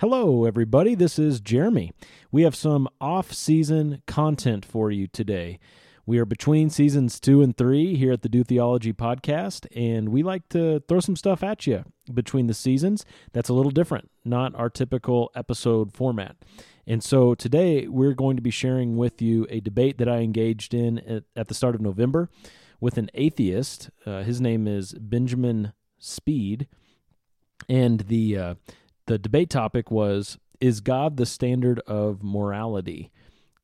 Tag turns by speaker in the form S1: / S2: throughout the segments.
S1: Hello, everybody. This is Jeremy. We have some off season content for you today. We are between seasons two and three here at the Do Theology podcast, and we like to throw some stuff at you between the seasons that's a little different, not our typical episode format. And so today we're going to be sharing with you a debate that I engaged in at, at the start of November with an atheist. Uh, his name is Benjamin Speed. And the uh, the debate topic was Is God the standard of morality?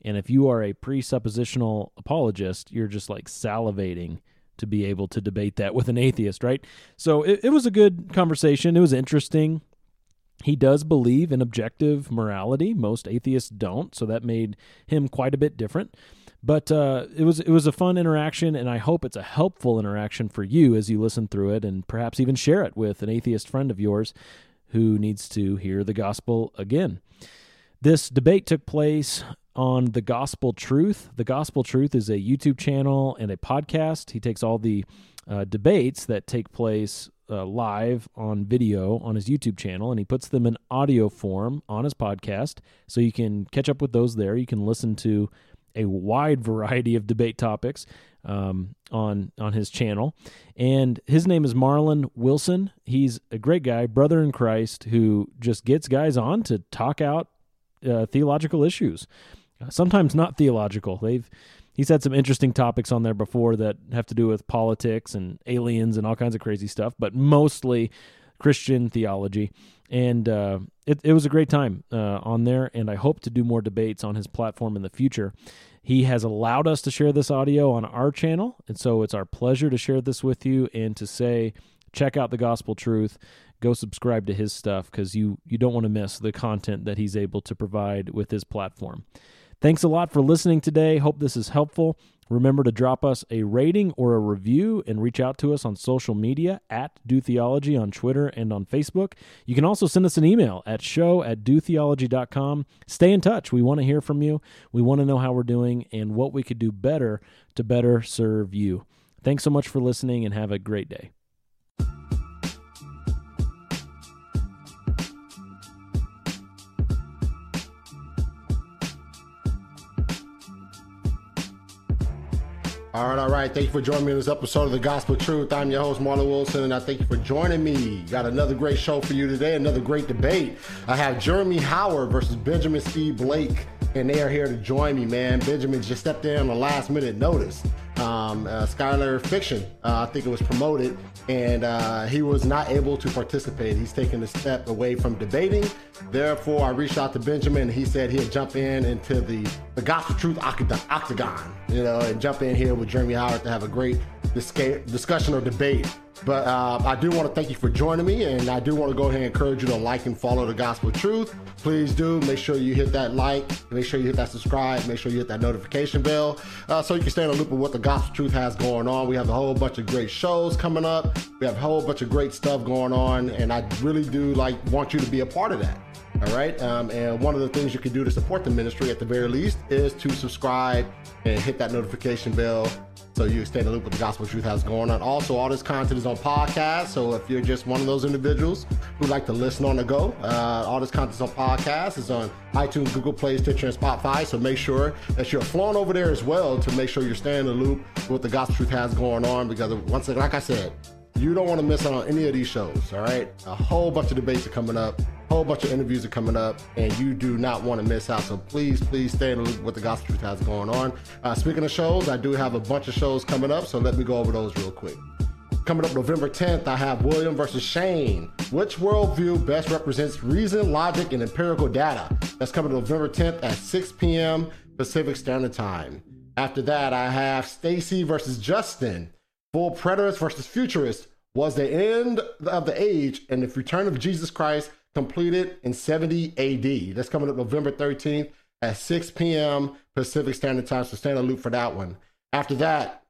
S1: And if you are a presuppositional apologist, you're just like salivating to be able to debate that with an atheist, right? So it, it was a good conversation. It was interesting. He does believe in objective morality. Most atheists don't, so that made him quite a bit different. But uh, it was it was a fun interaction, and I hope it's a helpful interaction for you as you listen through it, and perhaps even share it with an atheist friend of yours who needs to hear the gospel again. This debate took place on the Gospel Truth. The Gospel Truth is a YouTube channel and a podcast. He takes all the uh, debates that take place uh, live on video on his YouTube channel and he puts them in audio form on his podcast. So you can catch up with those there. You can listen to a wide variety of debate topics um, on on his channel, and his name is Marlon Wilson. He's a great guy, brother in Christ, who just gets guys on to talk out uh, theological issues. Sometimes not theological. They've he's had some interesting topics on there before that have to do with politics and aliens and all kinds of crazy stuff, but mostly Christian theology. And uh, it, it was a great time uh, on there, and I hope to do more debates on his platform in the future. He has allowed us to share this audio on our channel, and so it's our pleasure to share this with you and to say, check out the gospel truth. Go subscribe to his stuff because you you don't want to miss the content that he's able to provide with his platform. Thanks a lot for listening today. Hope this is helpful. Remember to drop us a rating or a review and reach out to us on social media at Do Theology on Twitter and on Facebook. You can also send us an email at show at dotheology.com. Stay in touch. We want to hear from you. We want to know how we're doing and what we could do better to better serve you. Thanks so much for listening and have a great day.
S2: All right, all right. Thank you for joining me in this episode of the Gospel Truth. I'm your host, Marlon Wilson, and I thank you for joining me. Got another great show for you today, another great debate. I have Jeremy Howard versus Benjamin Steve Blake, and they are here to join me, man. Benjamin just stepped in on the last minute notice. Um, uh, Skylar Fiction, uh, I think it was promoted, and uh, he was not able to participate. He's taken a step away from debating. Therefore, I reached out to Benjamin, and he said he'd jump in into the, the Gospel Truth Octagon, you know, and jump in here with Jeremy Howard to have a great discussion or debate. But uh, I do want to thank you for joining me, and I do want to go ahead and encourage you to like and follow the Gospel Truth. Please do make sure you hit that like, make sure you hit that subscribe, make sure you hit that notification bell, uh, so you can stay in the loop of what the Gospel Truth has going on. We have a whole bunch of great shows coming up. We have a whole bunch of great stuff going on, and I really do like want you to be a part of that. All right. Um, and one of the things you can do to support the ministry at the very least is to subscribe and hit that notification bell so you stay in the loop with the gospel truth has going on. Also, all this content is on podcast. So if you're just one of those individuals who like to listen on the go, uh, all this content is on podcast. It's on iTunes, Google Play, Stitcher, and Spotify. So make sure that you're flowing over there as well to make sure you're staying in the loop with what the gospel truth has going on. Because once, again, like I said, you don't want to miss out on any of these shows. All right, a whole bunch of debates are coming up a whole bunch of interviews are coming up, and you do not want to miss out. So please, please stay in the loop with the Gospel Truth has going on. Uh, speaking of shows, I do have a bunch of shows coming up, so let me go over those real quick. Coming up November 10th, I have William versus Shane. Which worldview best represents reason, logic, and empirical data? That's coming November 10th at 6 p.m. Pacific Standard Time. After that, I have Stacy versus Justin. Full preterist versus futurist. Was the end of the age and the return of Jesus Christ completed in 70 AD. That's coming up November 13th at 6 p.m. Pacific Standard Time. So stand the loop for that one. After that,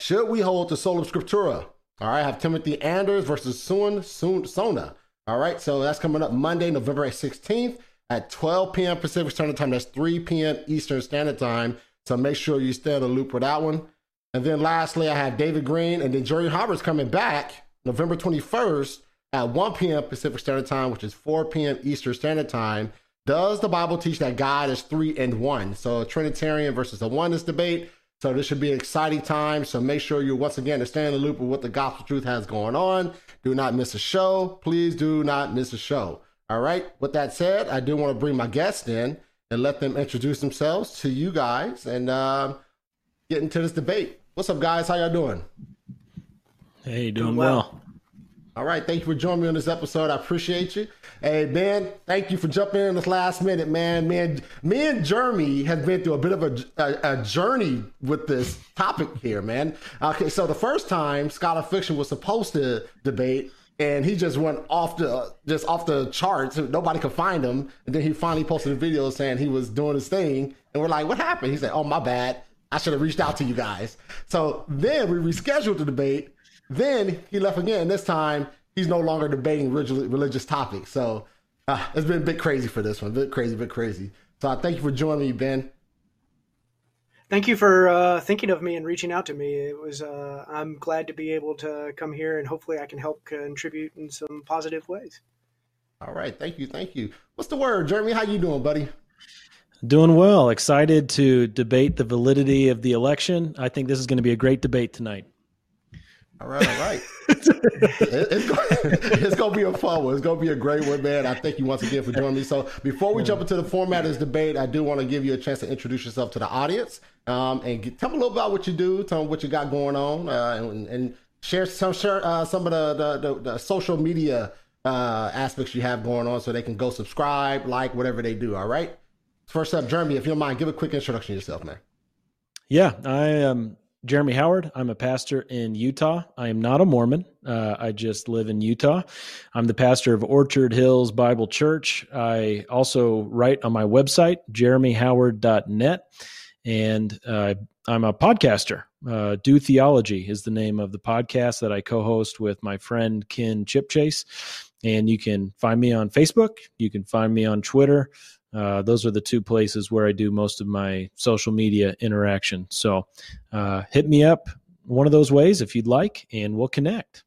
S2: should we hold to Sola Scriptura? All right, I have Timothy Anders versus Sun Sun Sona. All right, so that's coming up Monday, November 16th at 12 p.m. Pacific Standard Time. That's 3 p.m. Eastern Standard Time. So make sure you stay in the loop for that one. And then lastly, I have David Green and then Jerry Roberts coming back November 21st at 1 p.m. Pacific Standard Time, which is 4 p.m. Eastern Standard Time. Does the Bible teach that God is three and one? So Trinitarian versus a oneness debate. So this should be an exciting time. So make sure you once again stay in the loop of what the gospel truth has going on. Do not miss a show. Please do not miss a show. All right. With that said, I do want to bring my guests in and let them introduce themselves to you guys and uh, get into this debate. What's up, guys? How y'all doing?
S1: Hey, doing well.
S2: All right, thank you for joining me on this episode. I appreciate you. Hey, Ben, thank you for jumping in this last minute, man. Man, me and Jeremy have been through a bit of a, a, a, journey with this topic here, man. Okay, so the first time Skylar Fiction was supposed to debate, and he just went off the just off the charts. Nobody could find him, and then he finally posted a video saying he was doing his thing, and we're like, "What happened?" He said, "Oh, my bad. I should have reached out to you guys." So then we rescheduled the debate then he left again. This time he's no longer debating religious topics. So uh, it's been a bit crazy for this one. A bit crazy, a bit crazy. So I thank you for joining me, Ben.
S3: Thank you for uh, thinking of me and reaching out to me. It was uh, I'm glad to be able to come here and hopefully I can help contribute in some positive ways.
S2: All right, thank you, thank you. What's the word, Jeremy? How you doing, buddy?
S1: Doing well. Excited to debate the validity of the election. I think this is going to be a great debate tonight.
S2: All right, all right. it's, going, to be a fun one. It's going to be a great one, man. I thank you once again for joining me. So before we jump into the format of this debate, I do want to give you a chance to introduce yourself to the audience um, and get, tell me a little about what you do, tell them what you got going on, uh, and, and, share some share, uh, some of the, the, the, the social media uh, aspects you have going on so they can go subscribe, like, whatever they do. All right. First up, Jeremy, if you don't mind, give a quick introduction to yourself, man.
S1: Yeah, I am Jeremy Howard. I'm a pastor in Utah. I am not a Mormon. Uh, I just live in Utah. I'm the pastor of Orchard Hills Bible Church. I also write on my website, jeremyhoward.net. And uh, I'm a podcaster. Uh, Do Theology is the name of the podcast that I co host with my friend Ken Chipchase. And you can find me on Facebook. You can find me on Twitter. Uh, those are the two places where I do most of my social media interaction. So uh, hit me up one of those ways if you'd like, and we'll connect.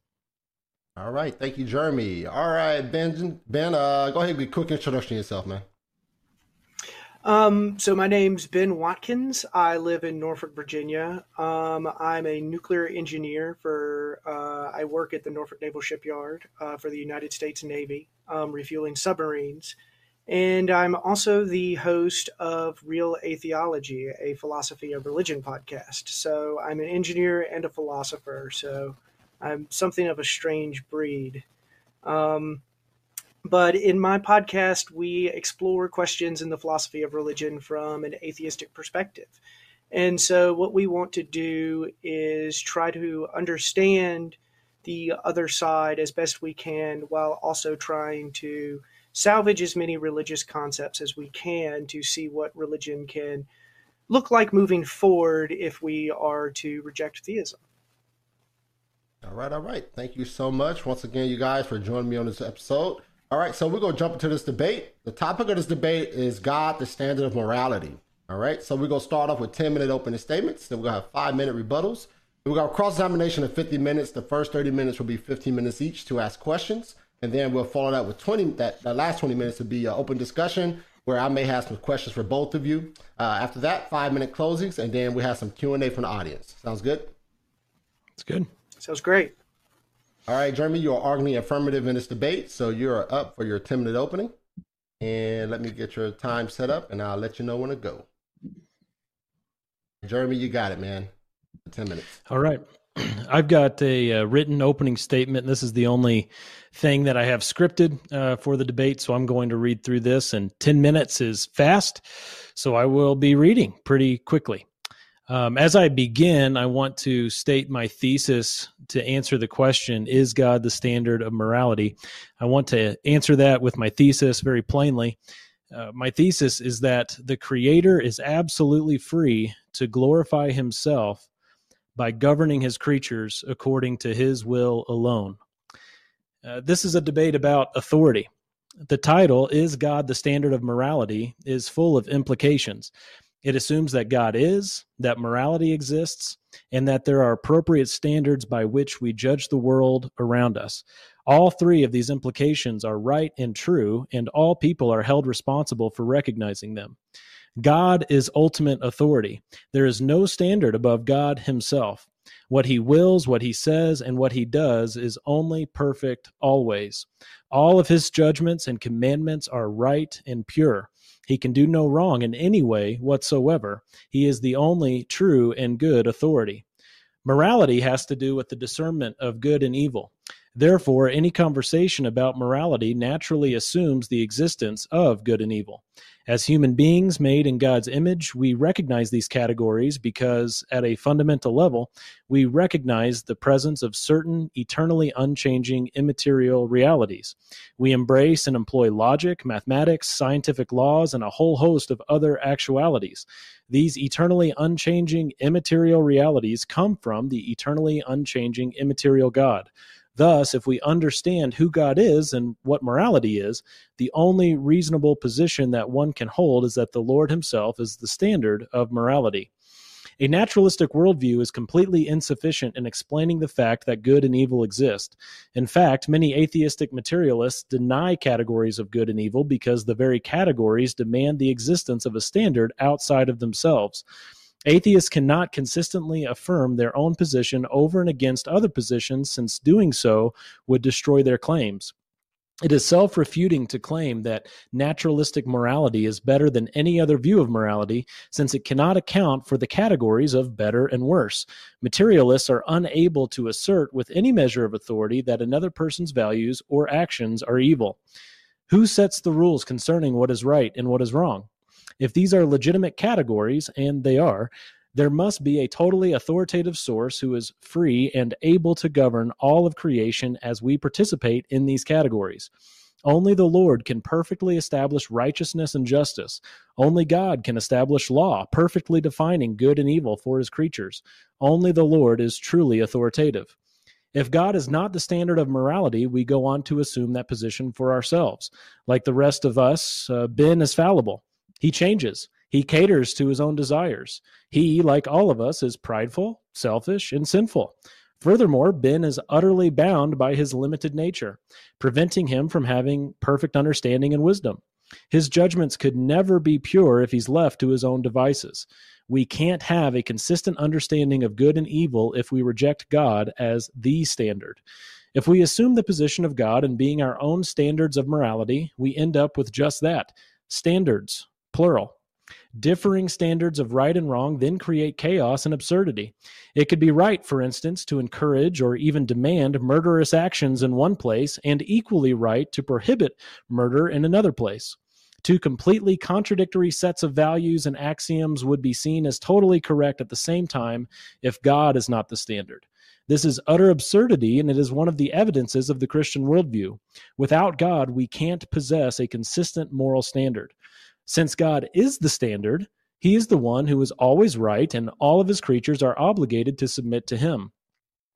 S2: All right. Thank you, Jeremy. All right, Ben, Ben uh, go ahead and be quick introduction yourself, man.
S3: Um, so my name's Ben Watkins. I live in Norfolk, Virginia. Um, I'm a nuclear engineer for, uh, I work at the Norfolk Naval Shipyard uh, for the United States Navy, um, refueling submarines. And I'm also the host of Real Atheology, a philosophy of religion podcast. So I'm an engineer and a philosopher. So I'm something of a strange breed. Um, but in my podcast, we explore questions in the philosophy of religion from an atheistic perspective. And so, what we want to do is try to understand the other side as best we can while also trying to salvage as many religious concepts as we can to see what religion can look like moving forward if we are to reject theism.
S2: All right, all right. Thank you so much once again, you guys, for joining me on this episode. All right, so we're going to jump into this debate. The topic of this debate is God, the standard of morality. All right, so we're going to start off with 10 minute opening statements. Then we're going to have five minute rebuttals. We're going to cross examination of 50 minutes. The first 30 minutes will be 15 minutes each to ask questions and then we'll follow that with 20 that, that last 20 minutes to be an open discussion where i may have some questions for both of you. Uh, after that five minute closings and then we have some q&a from the audience. Sounds good?
S1: It's good.
S3: Sounds great.
S2: All right jeremy you're arguing affirmative in this debate so you're up for your 10 minute opening. And let me get your time set up and i'll let you know when to go. Jeremy you got it man. 10 minutes.
S1: All right I've got a, a, written opening statement. This is the only thing that I have scripted uh, for the debate. So I'm going to read through this, and 10 minutes is fast. So I will be reading pretty quickly. Um, as I begin, I want to state my thesis to answer the question Is God the standard of morality? I want to answer that with my thesis very plainly. Uh, my thesis is that the Creator is absolutely free to glorify Himself by governing His creatures according to His will alone. Uh, this is a debate about authority. The title, Is God the Standard of Morality, is full of implications. It assumes that God is, that morality exists, and that there are appropriate standards by which we judge the world around us. All three of these implications are right and true, and all people are held responsible for recognizing them. God is ultimate authority. There is no standard above God Himself. What He wills, what He says, and what He does is only perfect always. All of His judgments and commandments are right and pure. He can do no wrong in any way whatsoever. He is the only true and good authority. Morality has to do with the discernment of good and evil. Therefore, any conversation about morality naturally assumes the existence of good and evil. As human beings made in God's image, we recognize these categories because, at a fundamental level, we recognize the presence of certain eternally unchanging immaterial realities. We embrace and employ logic, mathematics, scientific laws, and a whole host of other actualities. These eternally unchanging immaterial realities come from the eternally unchanging immaterial God. Thus, if we understand who God is and what morality is, the only reasonable position that one can hold is that the Lord Himself is the standard of morality. A naturalistic worldview is completely insufficient in explaining the fact that good and evil exist. In fact, many atheistic materialists deny categories of good and evil because the very categories demand the existence of a standard outside of themselves. Atheists cannot consistently affirm their own position over and against other positions, since doing so would destroy their claims. It is self refuting to claim that naturalistic morality is better than any other view of morality, since it cannot account for the categories of better and worse. Materialists are unable to assert with any measure of authority that another person's values or actions are evil. Who sets the rules concerning what is right and what is wrong? If these are legitimate categories, and they are, there must be a totally authoritative source who is free and able to govern all of creation as we participate in these categories. Only the Lord can perfectly establish righteousness and justice. Only God can establish law, perfectly defining good and evil for his creatures. Only the Lord is truly authoritative. If God is not the standard of morality, we go on to assume that position for ourselves. Like the rest of us, uh, Ben is fallible. He changes. He caters to his own desires. He, like all of us, is prideful, selfish, and sinful. Furthermore, Ben is utterly bound by his limited nature, preventing him from having perfect understanding and wisdom. His judgments could never be pure if he's left to his own devices. We can't have a consistent understanding of good and evil if we reject God as the standard. If we assume the position of God and being our own standards of morality, we end up with just that standards, plural. Differing standards of right and wrong then create chaos and absurdity. It could be right, for instance, to encourage or even demand murderous actions in one place, and equally right to prohibit murder in another place. Two completely contradictory sets of values and axioms would be seen as totally correct at the same time if God is not the standard. This is utter absurdity, and it is one of the evidences of the Christian worldview. Without God, we can't possess a consistent moral standard. Since God is the standard, he is the one who is always right, and all of his creatures are obligated to submit to him.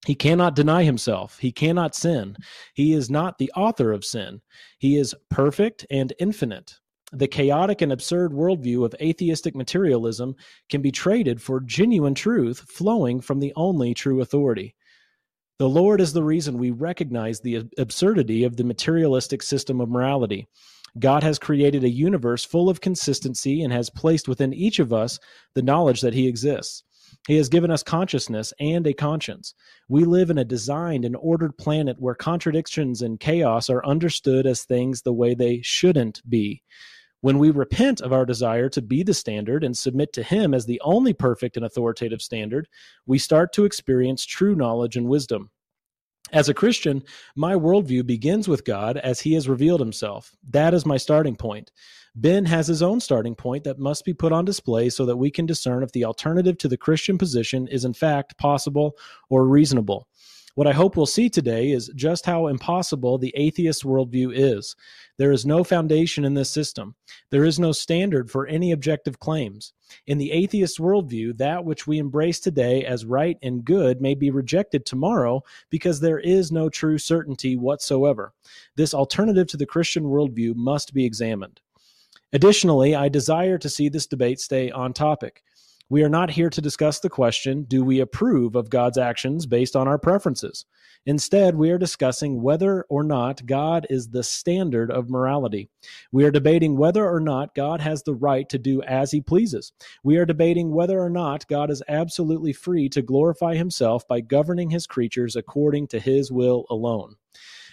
S1: He cannot deny himself. He cannot sin. He is not the author of sin. He is perfect and infinite. The chaotic and absurd worldview of atheistic materialism can be traded for genuine truth flowing from the only true authority. The Lord is the reason we recognize the absurdity of the materialistic system of morality. God has created a universe full of consistency and has placed within each of us the knowledge that He exists. He has given us consciousness and a conscience. We live in a designed and ordered planet where contradictions and chaos are understood as things the way they shouldn't be. When we repent of our desire to be the standard and submit to Him as the only perfect and authoritative standard, we start to experience true knowledge and wisdom. As a Christian, my worldview begins with God as He has revealed Himself. That is my starting point. Ben has his own starting point that must be put on display so that we can discern if the alternative to the Christian position is in fact possible or reasonable. What I hope we'll see today is just how impossible the atheist worldview is. There is no foundation in this system. There is no standard for any objective claims. In the atheist worldview, that which we embrace today as right and good may be rejected tomorrow because there is no true certainty whatsoever. This alternative to the Christian worldview must be examined. Additionally, I desire to see this debate stay on topic. We are not here to discuss the question do we approve of God's actions based on our preferences? Instead, we are discussing whether or not God is the standard of morality. We are debating whether or not God has the right to do as he pleases. We are debating whether or not God is absolutely free to glorify himself by governing his creatures according to his will alone.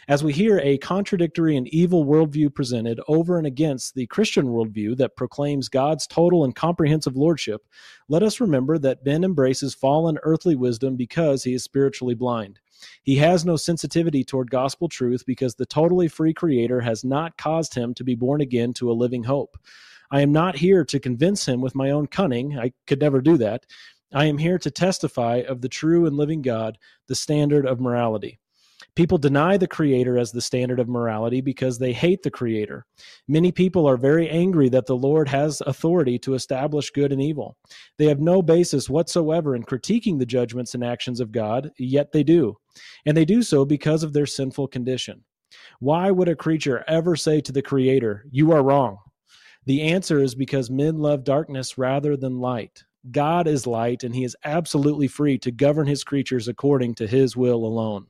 S1: As we hear a contradictory and evil worldview presented over and against the Christian worldview that proclaims God's total and comprehensive lordship, let us remember that Ben embraces fallen earthly wisdom because he is spiritually blind. He has no sensitivity toward gospel truth because the totally free Creator has not caused him to be born again to a living hope. I am not here to convince him with my own cunning. I could never do that. I am here to testify of the true and living God, the standard of morality. People deny the Creator as the standard of morality because they hate the Creator. Many people are very angry that the Lord has authority to establish good and evil. They have no basis whatsoever in critiquing the judgments and actions of God, yet they do. And they do so because of their sinful condition. Why would a creature ever say to the Creator, You are wrong? The answer is because men love darkness rather than light. God is light, and he is absolutely free to govern his creatures according to his will alone.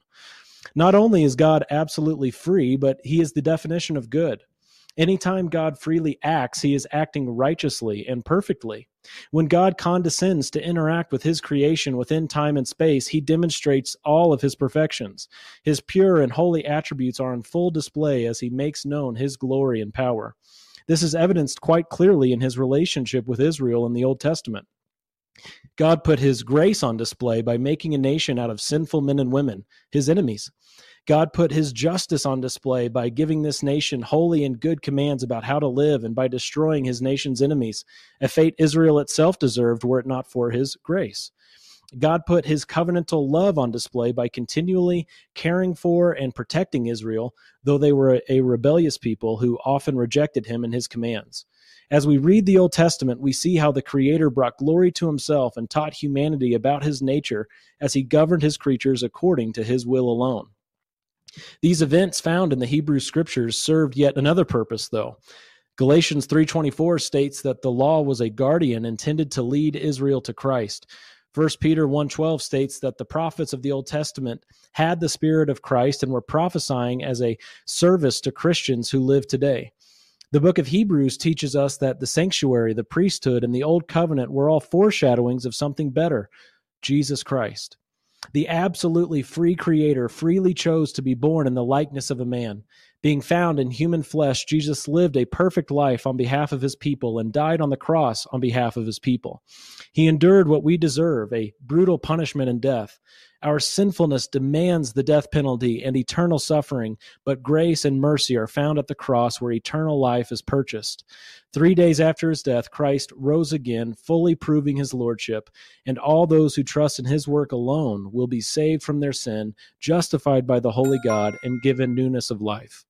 S1: Not only is God absolutely free, but he is the definition of good. Anytime God freely acts, he is acting righteously and perfectly. When God condescends to interact with his creation within time and space, he demonstrates all of his perfections. His pure and holy attributes are on full display as he makes known his glory and power. This is evidenced quite clearly in his relationship with Israel in the Old Testament. God put his grace on display by making a nation out of sinful men and women, his enemies. God put his justice on display by giving this nation holy and good commands about how to live and by destroying his nation's enemies, a fate Israel itself deserved were it not for his grace. God put his covenantal love on display by continually caring for and protecting Israel, though they were a rebellious people who often rejected him and his commands. As we read the Old Testament, we see how the Creator brought glory to himself and taught humanity about his nature as he governed his creatures according to his will alone. These events found in the Hebrew scriptures served yet another purpose though. Galatians 3:24 states that the law was a guardian intended to lead Israel to Christ. 1 Peter 1:12 states that the prophets of the Old Testament had the spirit of Christ and were prophesying as a service to Christians who live today. The book of Hebrews teaches us that the sanctuary, the priesthood, and the old covenant were all foreshadowings of something better, Jesus Christ. The absolutely free creator freely chose to be born in the likeness of a man. Being found in human flesh, Jesus lived a perfect life on behalf of his people and died on the cross on behalf of his people. He endured what we deserve, a brutal punishment and death. Our sinfulness demands the death penalty and eternal suffering, but grace and mercy are found at the cross where eternal life is purchased. Three days after his death, Christ rose again, fully proving his lordship, and all those who trust in his work alone will be saved from their sin, justified by the holy God, and given newness of life.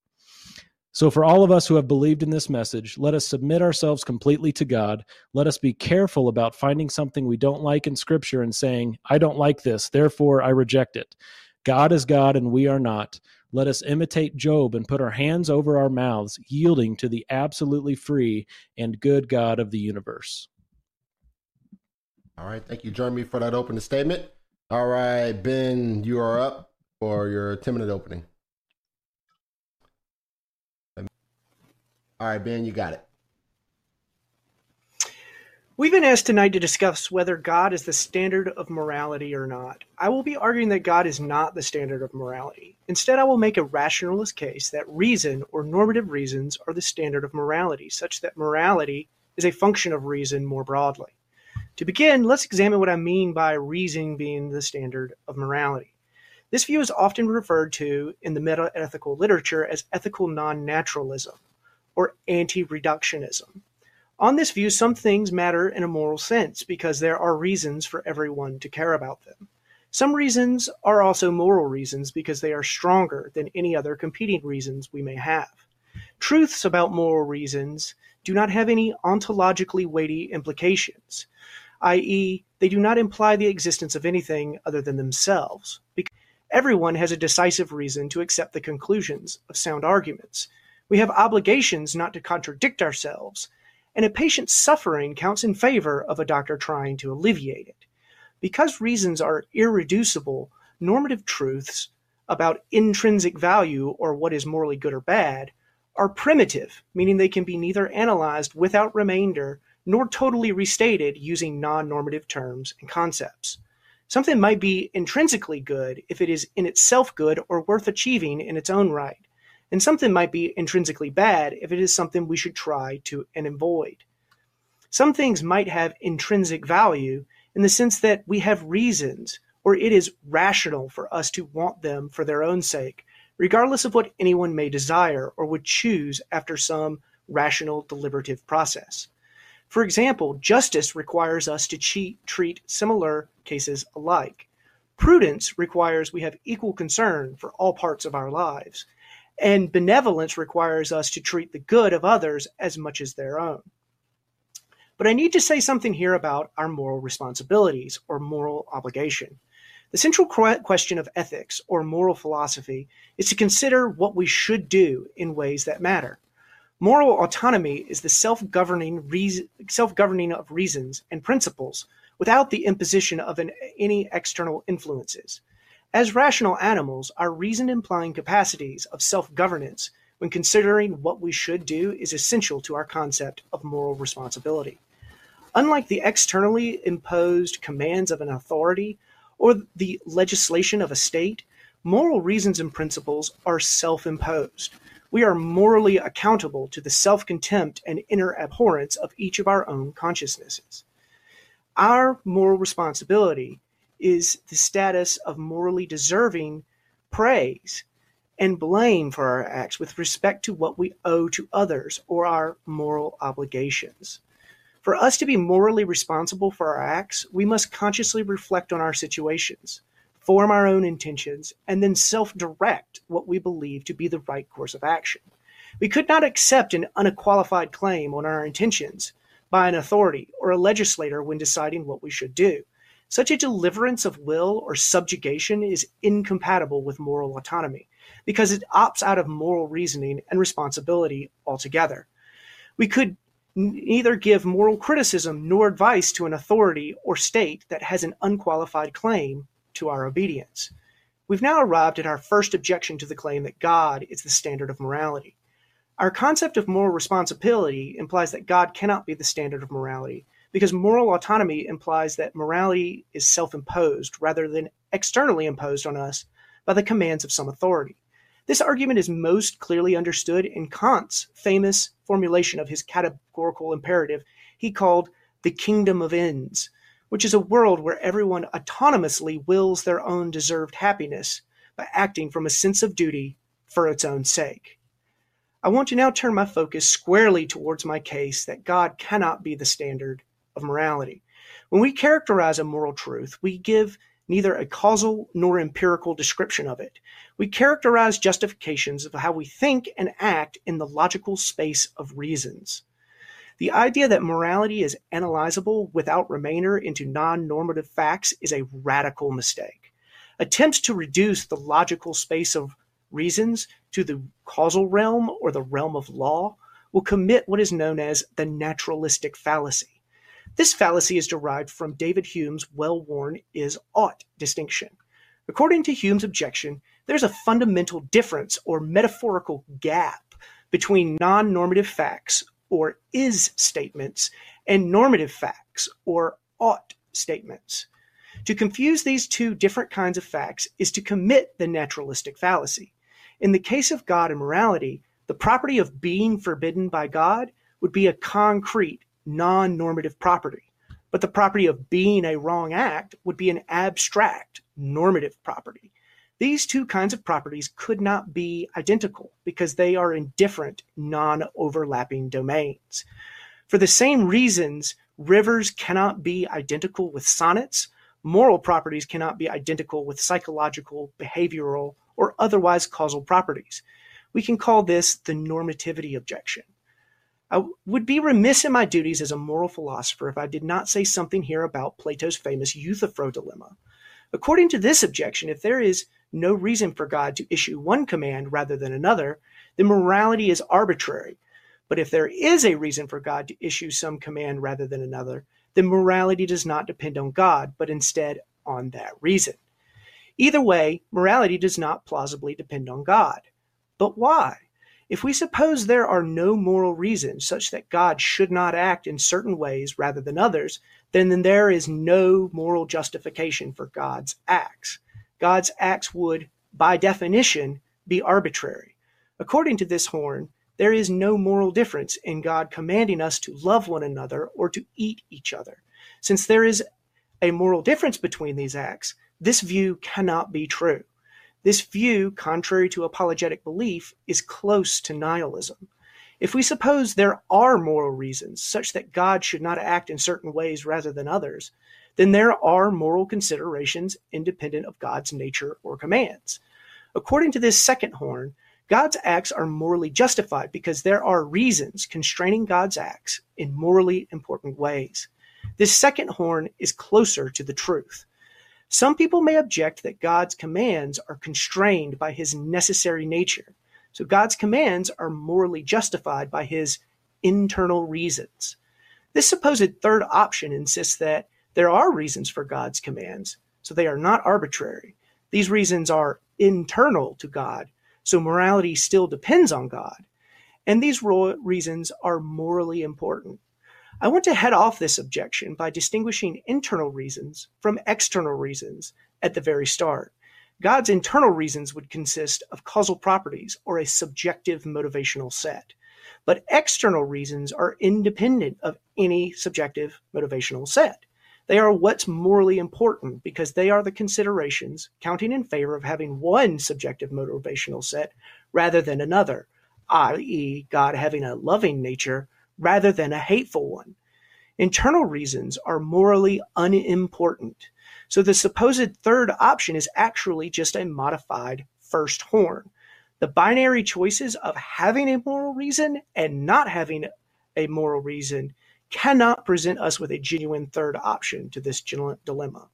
S1: So, for all of us who have believed in this message, let us submit ourselves completely to God. Let us be careful about finding something we don't like in Scripture and saying, I don't like this, therefore I reject it. God is God and we are not. Let us imitate Job and put our hands over our mouths, yielding to the absolutely free and good God of the universe.
S2: All right. Thank you, Jeremy, for that opening statement. All right, Ben, you are up for your 10 minute opening. All right, Ben, you got it.
S3: We've been asked tonight to discuss whether God is the standard of morality or not. I will be arguing that God is not the standard of morality. Instead, I will make a rationalist case that reason or normative reasons are the standard of morality, such that morality is a function of reason more broadly. To begin, let's examine what I mean by reason being the standard of morality. This view is often referred to in the meta ethical literature as ethical non naturalism or anti-reductionism. On this view, some things matter in a moral sense because there are reasons for everyone to care about them. Some reasons are also moral reasons because they are stronger than any other competing reasons we may have. Truths about moral reasons do not have any ontologically weighty implications, i.e., they do not imply the existence of anything other than themselves. Because everyone has a decisive reason to accept the conclusions of sound arguments, We have obligations not to contradict ourselves, and a patient's suffering counts in favor of a doctor trying to alleviate it. Because reasons are irreducible, normative truths about intrinsic value or what is morally good or bad are primitive, meaning they can be neither analyzed without remainder nor totally restated using non normative terms and concepts. Something might be intrinsically good if it is in itself good or worth achieving in its own right, and something might be intrinsically bad if it is something we should try to and avoid. Some things might have intrinsic value in the sense that we have reasons or it is rational for us to want them for their own sake, regardless of what anyone may desire or would choose after some rational deliberative process. For example, justice requires us to cheat, treat similar cases alike. Prudence requires we have equal concern for all parts of our lives. And benevolence requires us to treat the good of others as much as their own. But I need to say something here about our moral responsibilities or moral obligation. The central question of ethics or moral philosophy is to consider what we should do in ways that matter. Moral autonomy is the self-governing self-governing of reasons and principles without the imposition of an, any external influences. As rational animals, our reason implying capacities of self-governance when considering what we should do is essential to our concept of moral responsibility. Unlike the externally imposed commands of an authority or the legislation of a state, moral reasons and principles are self imposed. We are morally accountable to the self contempt and inner abhorrence of each of our own consciousnesses. Our moral responsibility is the status of morally deserving praise and blame for our acts with respect to what we owe to others or our moral obligations. For us to be morally responsible for our acts, we must consciously reflect on our situations, form our own intentions, and then self direct what we believe to be the right course of action. We could not accept an unqualified claim on our intentions by an authority or a legislator when deciding what we should do. Such a deliverance of will or subjugation is incompatible with moral autonomy because it opts out of moral reasoning and responsibility altogether. We could neither give moral criticism nor advice to an authority or state that has an unqualified claim to our obedience. We've now arrived at our first objection to the claim that God is the standard of morality. Our concept of moral responsibility implies that God cannot be the standard of morality, because moral autonomy implies that morality is self imposed rather than externally imposed on us by the commands of some authority. This argument is most clearly understood in Kant's famous formulation of his categorical imperative he called the kingdom of ends, which is a world where everyone autonomously wills their own deserved happiness by acting from a sense of duty for its own sake. I want to now turn my focus squarely towards my case that God cannot be the standard of morality. When we characterize a moral truth, we give neither a causal nor empirical description of it. We characterize justifications of how we think and act in the logical space of reasons. The idea that morality is analyzable without remainder into non normative facts is a radical mistake. Attempts to reduce the logical space of reasons to the causal realm or the realm of law will commit what is known as the naturalistic fallacy. This fallacy is derived from David Hume's well worn is ought distinction. According to Hume's objection, there's a fundamental difference or metaphorical gap between non normative facts or is statements and normative facts or ought statements. To confuse these two different kinds of facts is to commit the naturalistic fallacy. In the case of God and morality, the property of being forbidden by God would be a concrete non normative property. But the property of being a wrong act would be an abstract normative property. These two kinds of properties could not be identical because they are in different non overlapping domains. For the same reasons, rivers cannot be identical with sonnets, moral properties cannot be identical with psychological, behavioral, or otherwise causal properties. We can call this the normativity objection. I would be remiss in my duties as a moral philosopher if I did not say something here about Plato's famous Euthyphro dilemma. According to this objection, if there is no reason for God to issue one command rather than another, then morality is arbitrary. But if there is a reason for God to issue some command rather than another, then morality does not depend on God, but instead on that reason. Either way, morality does not plausibly depend on God. But why? If we suppose there are no moral reasons such that God should not act in certain ways rather than others, then, then there is no moral justification for God's acts. God's acts would, by definition, be arbitrary. According to this horn, there is no moral difference in God commanding us to love one another or to eat each other. Since there is a moral difference between these acts, this view cannot be true. This view, contrary to apologetic belief, is close to nihilism. If we suppose there are moral reasons such that God should not act in certain ways rather than others, then there are moral considerations independent of God's nature or commands. According to this second horn, God's acts are morally justified because there are reasons constraining God's acts in morally important ways. This second horn is closer to the truth. Some people may object that God's commands are constrained by his necessary nature. So God's commands are morally justified by his internal reasons. This supposed third option insists that there are reasons for God's commands, so they are not arbitrary. These reasons are internal to God, so morality still depends on God. And these reasons are morally important. I want to head off this objection by distinguishing internal reasons from external reasons at the very start. God's internal reasons would consist of causal properties or a subjective motivational set. But external reasons are independent of any subjective motivational set. They are what's morally important because they are the considerations counting in favor of having one subjective motivational set rather than another, i.e., God having a loving nature rather than a hateful one. Internal reasons are morally unimportant. So the supposed third option is actually just a modified first horn. The binary choices of having a moral reason and not having a moral reason cannot present us with a genuine third option to this dilemma.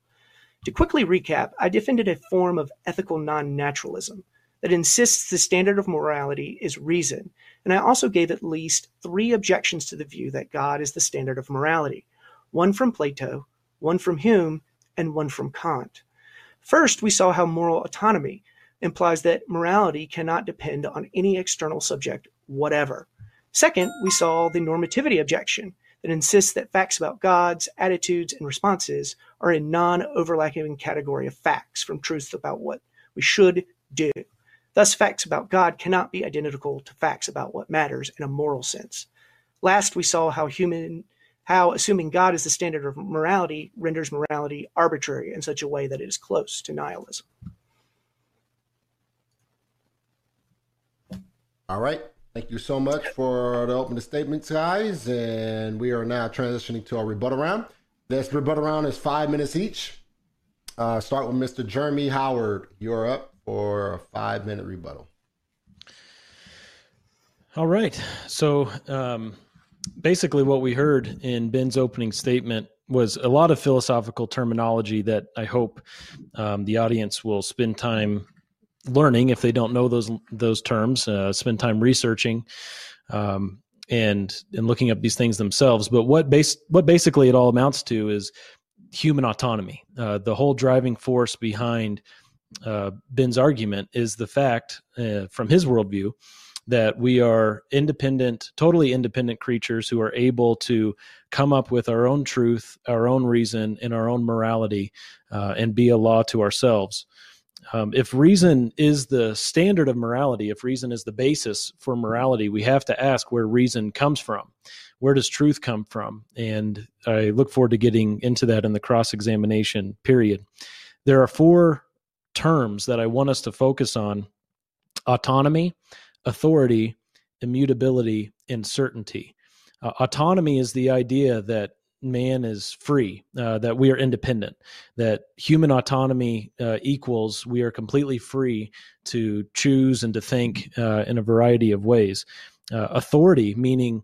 S3: To quickly recap, I defended a form of ethical non naturalism that insists the standard of morality is reason, and I also gave at least three objections to the view that God is the standard of morality one from Plato, one from Hume, and one from Kant. First, we saw how moral autonomy implies that morality cannot depend on any external subject whatever. Second, we saw the normativity objection that insists that facts about God's attitudes and responses are a non overlapping category of facts from truths about what we should do. Thus, facts about God cannot be identical to facts about what matters in a moral sense. Last, we saw how human how assuming God is the standard of morality renders morality arbitrary in such a way that it is close to nihilism.
S2: All right. Thank you so much for the opening statements, guys. And we are now transitioning to our rebuttal round. This rebuttal round is five minutes each. Uh, start with Mr. Jeremy Howard. You're up for a five minute rebuttal.
S1: All right. So, um, basically, what we heard in Ben's opening statement was a lot of philosophical terminology that I hope um, the audience will spend time learning if they don't know those those terms. Uh, spend time researching. Um, and and looking up these things themselves, but what base what basically it all amounts to is human autonomy. Uh, the whole driving force behind uh, Ben's argument is the fact, uh, from his worldview, that we are independent, totally independent creatures who are able to come up with our own truth, our own reason, and our own morality, uh, and be a law to ourselves. Um, if reason is the standard of morality, if reason is the basis for morality, we have to ask where reason comes from. Where does truth come from? And I look forward to getting into that in the cross examination period. There are four terms that I want us to focus on autonomy, authority, immutability, and certainty. Uh, autonomy is the idea that man is free, uh, that we are independent, that human autonomy uh, equals we are completely free to choose and to think uh, in a variety of ways. Uh, authority, meaning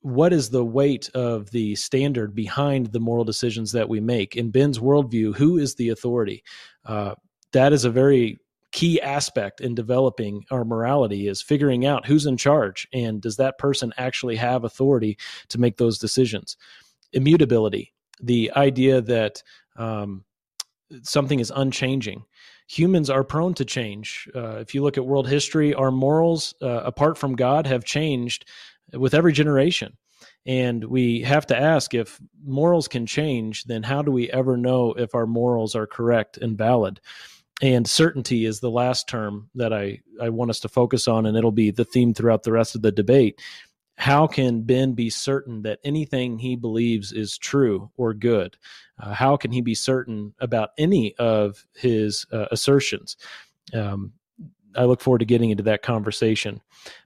S1: what is the weight of the standard behind the moral decisions that we make? In Ben's worldview, who is the authority? Uh, that is a very key aspect in developing our morality is figuring out who's in charge and does that person actually have authority to make those decisions. Immutability, the idea that um, something is unchanging. Humans are prone to change. Uh, if you look at world history, our morals, uh, apart from God, have changed with every generation. And we have to ask if morals can change, then how do we ever know if our morals are correct and valid? And certainty is the last term that I, I want us to focus on, and it'll be the theme throughout the rest of the debate. How can Ben be certain that anything he believes is true or good? Uh, how can he be certain about any of his uh, assertions? Um, I look forward to getting into that conversation.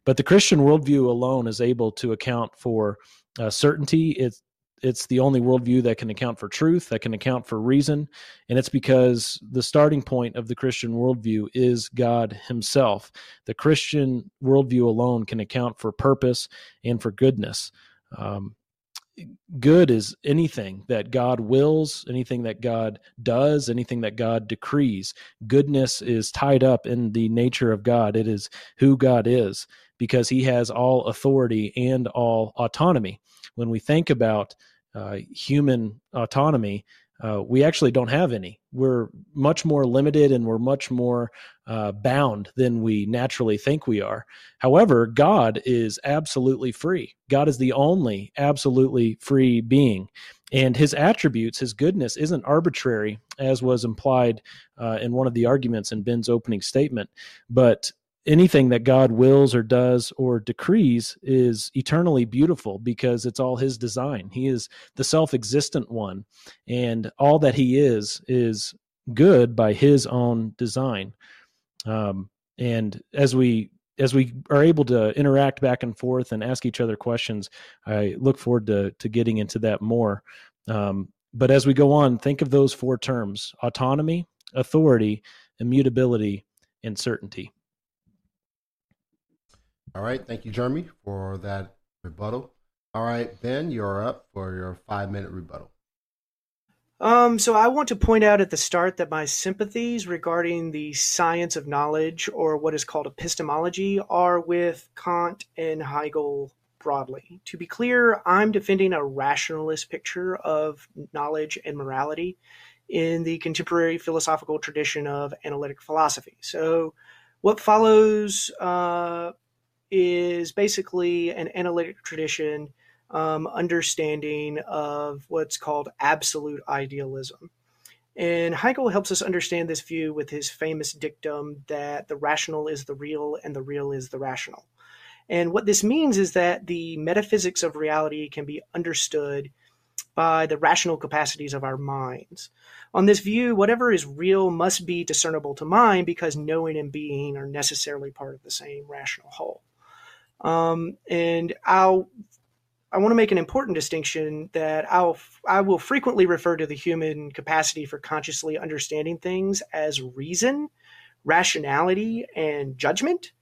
S1: But the Christian worldview alone is able to account for uh, certainty. It's it's the only worldview that can account for truth, that can account for reason, and it's because the starting point of the Christian worldview is God Himself. The Christian worldview alone can account for purpose and for goodness. Um, good is anything that God wills, anything that God does, anything that God decrees. Goodness is tied up in the nature of God. It is who God is because he has all authority and all autonomy. When we think about uh, human autonomy, uh, we actually don't have any. We're much more limited and we're much more uh, bound than we naturally think we are. However, God is absolutely free. God is the only absolutely free being. And his attributes, his goodness, isn't arbitrary, as was implied uh, in one of the arguments in Ben's opening statement, but anything that God wills or does or decrees is eternally beautiful because it's all his design. He is the self-existent one and all that he is is good by his own design. Um, and as we as we are able to interact back and forth and ask each other questions, I look forward to to getting into that more. Um, but as we go on, think of those four terms: autonomy, authority, immutability, and certainty.
S2: All right. Thank you, Jeremy, for that rebuttal. All right, Ben, you're up for your five minute rebuttal.
S3: Um, so I want to point out at the start that my sympathies regarding the science of knowledge, or what is called epistemology, are with Kant and Hegel broadly. To be clear, I'm defending a rationalist picture of knowledge and morality in the contemporary philosophical tradition of analytic philosophy. So, what follows uh, is basically an analytic tradition um, understanding of what's called absolute idealism. And Hegel helps us understand this view with his famous dictum that the rational is the real and the real is the rational. And what this means is that the metaphysics of reality can be understood by the rational capacities of our minds. On this view, whatever is real must be discernible to mind because knowing and being are necessarily part of the same rational whole. Um, and I'll I want to make an important distinction that I'll I will frequently refer to the human capacity for consciously understanding things as reason, rationality, and judgment,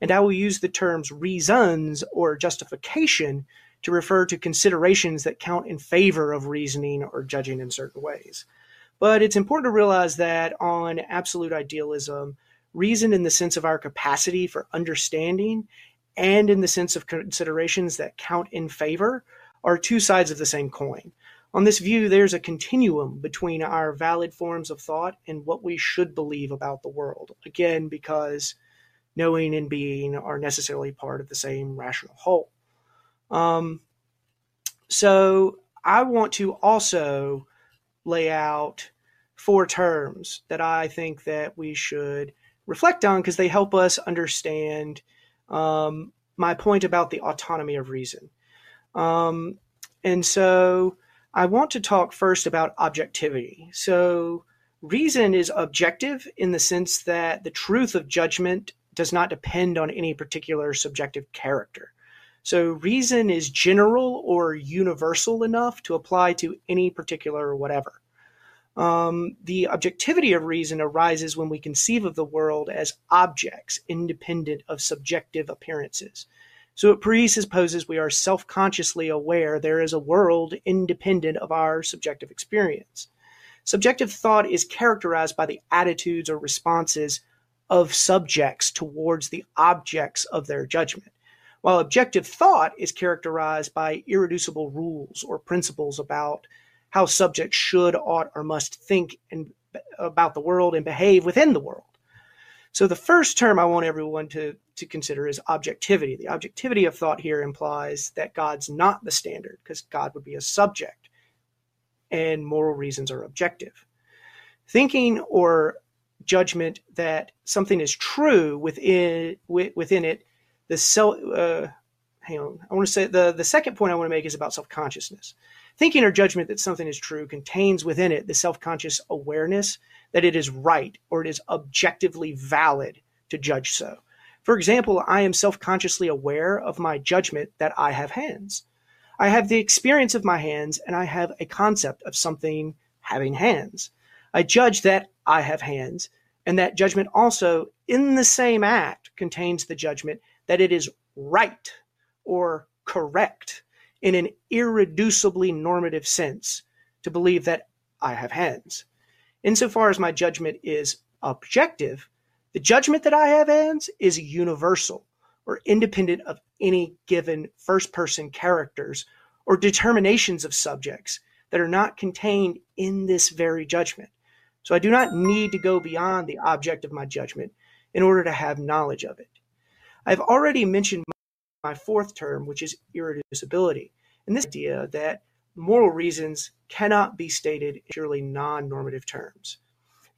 S3: and I will use the terms reasons or justification to refer to considerations that count in favor of reasoning or judging in certain ways. But it's important to realize that on absolute idealism, reason in the sense of our capacity for understanding and in the sense of considerations that count in favor are two sides of the same coin. On this view, there's a continuum between our valid forms of thought and what we should believe about the world. Again, because knowing and being are necessarily part of the same rational whole. Um, so I want to also lay out four terms that I think that we should reflect on because they help us understand um, my point about the autonomy of reason. Um, and so I want to talk first about objectivity. So, reason is objective in the sense that the truth of judgment does not depend on any particular subjective character. So, reason is general or universal enough to apply to any particular whatever. Um, the objectivity of reason arises when we conceive of the world as objects independent of subjective appearances. So it presupposes we are self consciously aware there is a world independent of our subjective experience. Subjective thought is characterized by the attitudes or responses of subjects towards the objects of their judgment, while objective thought is characterized by irreducible rules or principles about how subjects should, ought, or must think and, about the world and behave within the world. So the first term I want everyone to, to consider is objectivity. The objectivity of thought here implies that God's not the standard, because God would be a subject, and moral reasons are objective. Thinking or judgment that something is true within within it, the self. Uh, hang on, I want to say the the second point I want to make is about self consciousness. Thinking or judgment that something is true contains within it the self conscious awareness that it is right or it is objectively valid to judge so. For example, I am self consciously aware of my judgment that I have hands. I have the experience of my hands and I have a concept of something having hands. I judge that I have hands, and that judgment also, in the same act, contains the judgment that it is right or correct in an irreducibly normative sense to believe that I have hands. Insofar as my judgment is objective, the judgment that I have hands is universal or independent of any given first person characters or determinations of subjects that are not contained in this very judgment. So I do not need to go beyond the object of my judgment in order to have knowledge of it. I've already mentioned my fourth term, which is irreducibility, and this idea that moral reasons cannot be stated in purely non normative terms.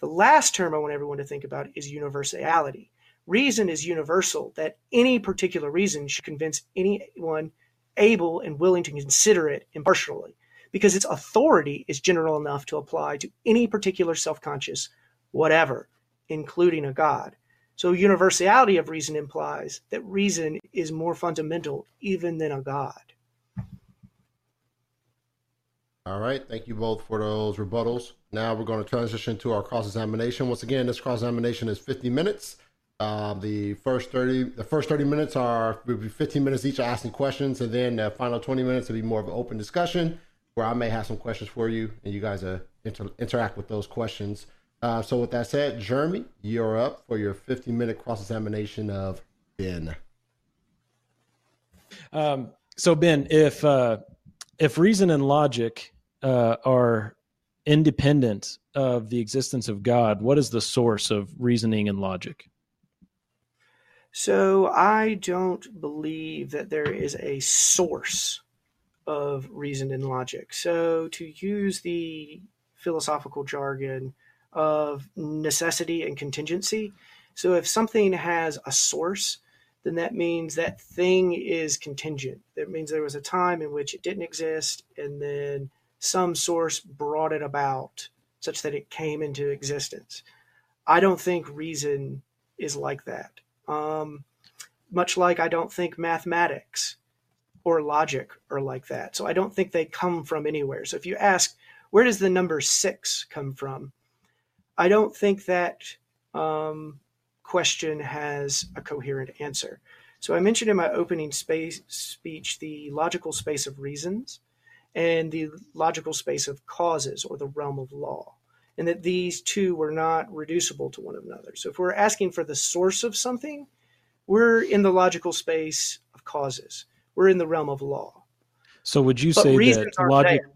S3: The last term I want everyone to think about is universality. Reason is universal, that any particular reason should convince anyone able and willing to consider it impartially, because its authority is general enough to apply to any particular self conscious whatever, including a God. So, universality of reason implies that reason is more fundamental even than a God.
S2: All right. Thank you both for those rebuttals. Now we're going to transition to our cross examination. Once again, this cross examination is 50 minutes. Uh, the first 30 the first 30 minutes are will be 15 minutes each asking questions and then the final 20 minutes will be more of an open discussion where I may have some questions for you and you guys uh, inter- interact with those questions. Uh, so with that said, Jeremy, you're up for your 50 minute cross examination of Ben.
S1: Um, so Ben, if uh, if reason and logic uh, are independent of the existence of God, what is the source of reasoning and logic?
S3: So I don't believe that there is a source of reason and logic. So to use the philosophical jargon of necessity and contingency, so if something has a source, then that means that thing is contingent. That means there was a time in which it didn't exist, and then some source brought it about such that it came into existence. I don't think reason is like that. Um, much like I don't think mathematics or logic are like that. So I don't think they come from anywhere. So if you ask, where does the number six come from? I don't think that um, question has a coherent answer. So I mentioned in my opening space speech the logical space of reasons and the logical space of causes or the realm of law, and that these two were not reducible to one another. So if we're asking for the source of something, we're in the logical space of causes. We're in the realm of law.
S1: So would you but say that logic? There.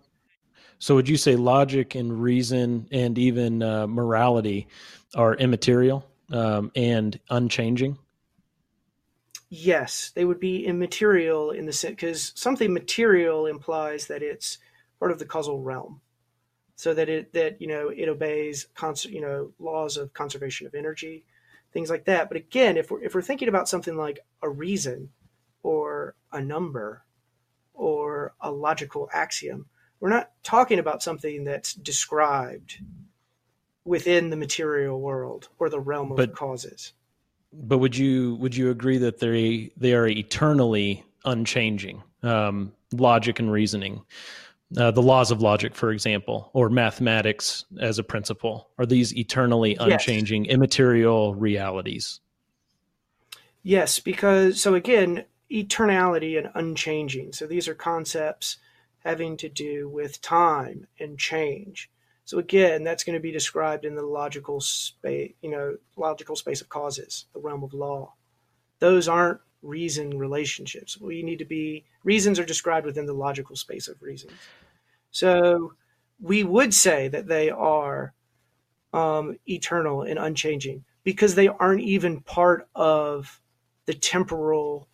S1: So would you say logic and reason and even uh, morality are immaterial um, and unchanging?
S3: Yes, they would be immaterial in the sense because something material implies that it's part of the causal realm, so that it that you know it obeys cons- you know laws of conservation of energy, things like that. But again, if we're if we're thinking about something like a reason, or a number, or a logical axiom, we're not talking about something that's described within the material world or the realm of but, causes.
S1: But would you would you agree that they they are eternally unchanging? Um, logic and reasoning, uh, the laws of logic, for example, or mathematics as a principle, are these eternally unchanging, yes. immaterial realities?
S3: Yes, because so again, eternality and unchanging. So these are concepts having to do with time and change. So again, that's going to be described in the logical space, you know, logical space of causes, the realm of law. Those aren't reason relationships. We need to be reasons are described within the logical space of reasons. So we would say that they are um, eternal and unchanging because they aren't even part of the temporal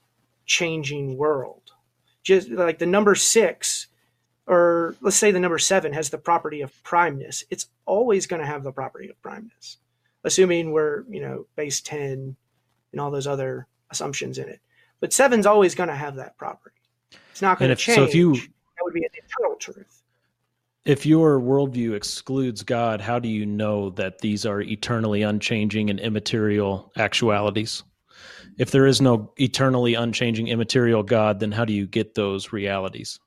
S3: changing world. Just like the number six or let's say the number seven has the property of primeness, it's always going to have the property of primeness, assuming we're, you know, base 10 and all those other assumptions in it. But seven's always going to have that property. It's not going to change. So if you, that would be an eternal truth.
S1: If your worldview excludes God, how do you know that these are eternally unchanging and immaterial actualities? If there is no eternally unchanging immaterial God, then how do you get those realities?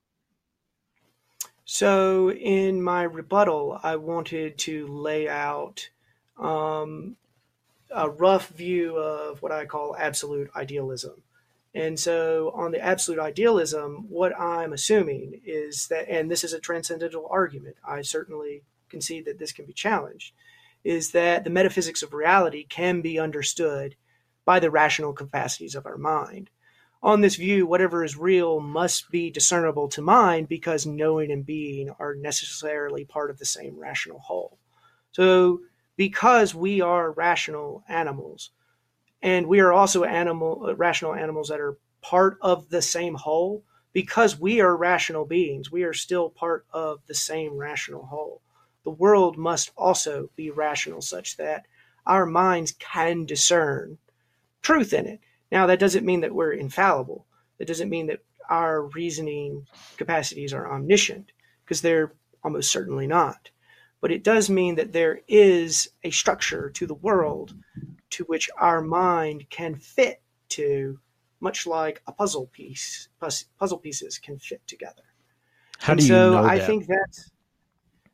S3: So, in my rebuttal, I wanted to lay out um, a rough view of what I call absolute idealism. And so, on the absolute idealism, what I'm assuming is that, and this is a transcendental argument, I certainly concede that this can be challenged, is that the metaphysics of reality can be understood by the rational capacities of our mind on this view, whatever is real must be discernible to mind because knowing and being are necessarily part of the same rational whole. So, because we are rational animals, and we are also animal uh, rational animals that are part of the same whole, because we are rational beings, we are still part of the same rational whole. The world must also be rational, such that our minds can discern truth in it. Now, that doesn't mean that we're infallible. That doesn't mean that our reasoning capacities are omniscient, because they're almost certainly not. But it does mean that there is a structure to the world to which our mind can fit to, much like a puzzle piece. Puzzle pieces can fit together.
S1: How and do you so know
S3: I think that's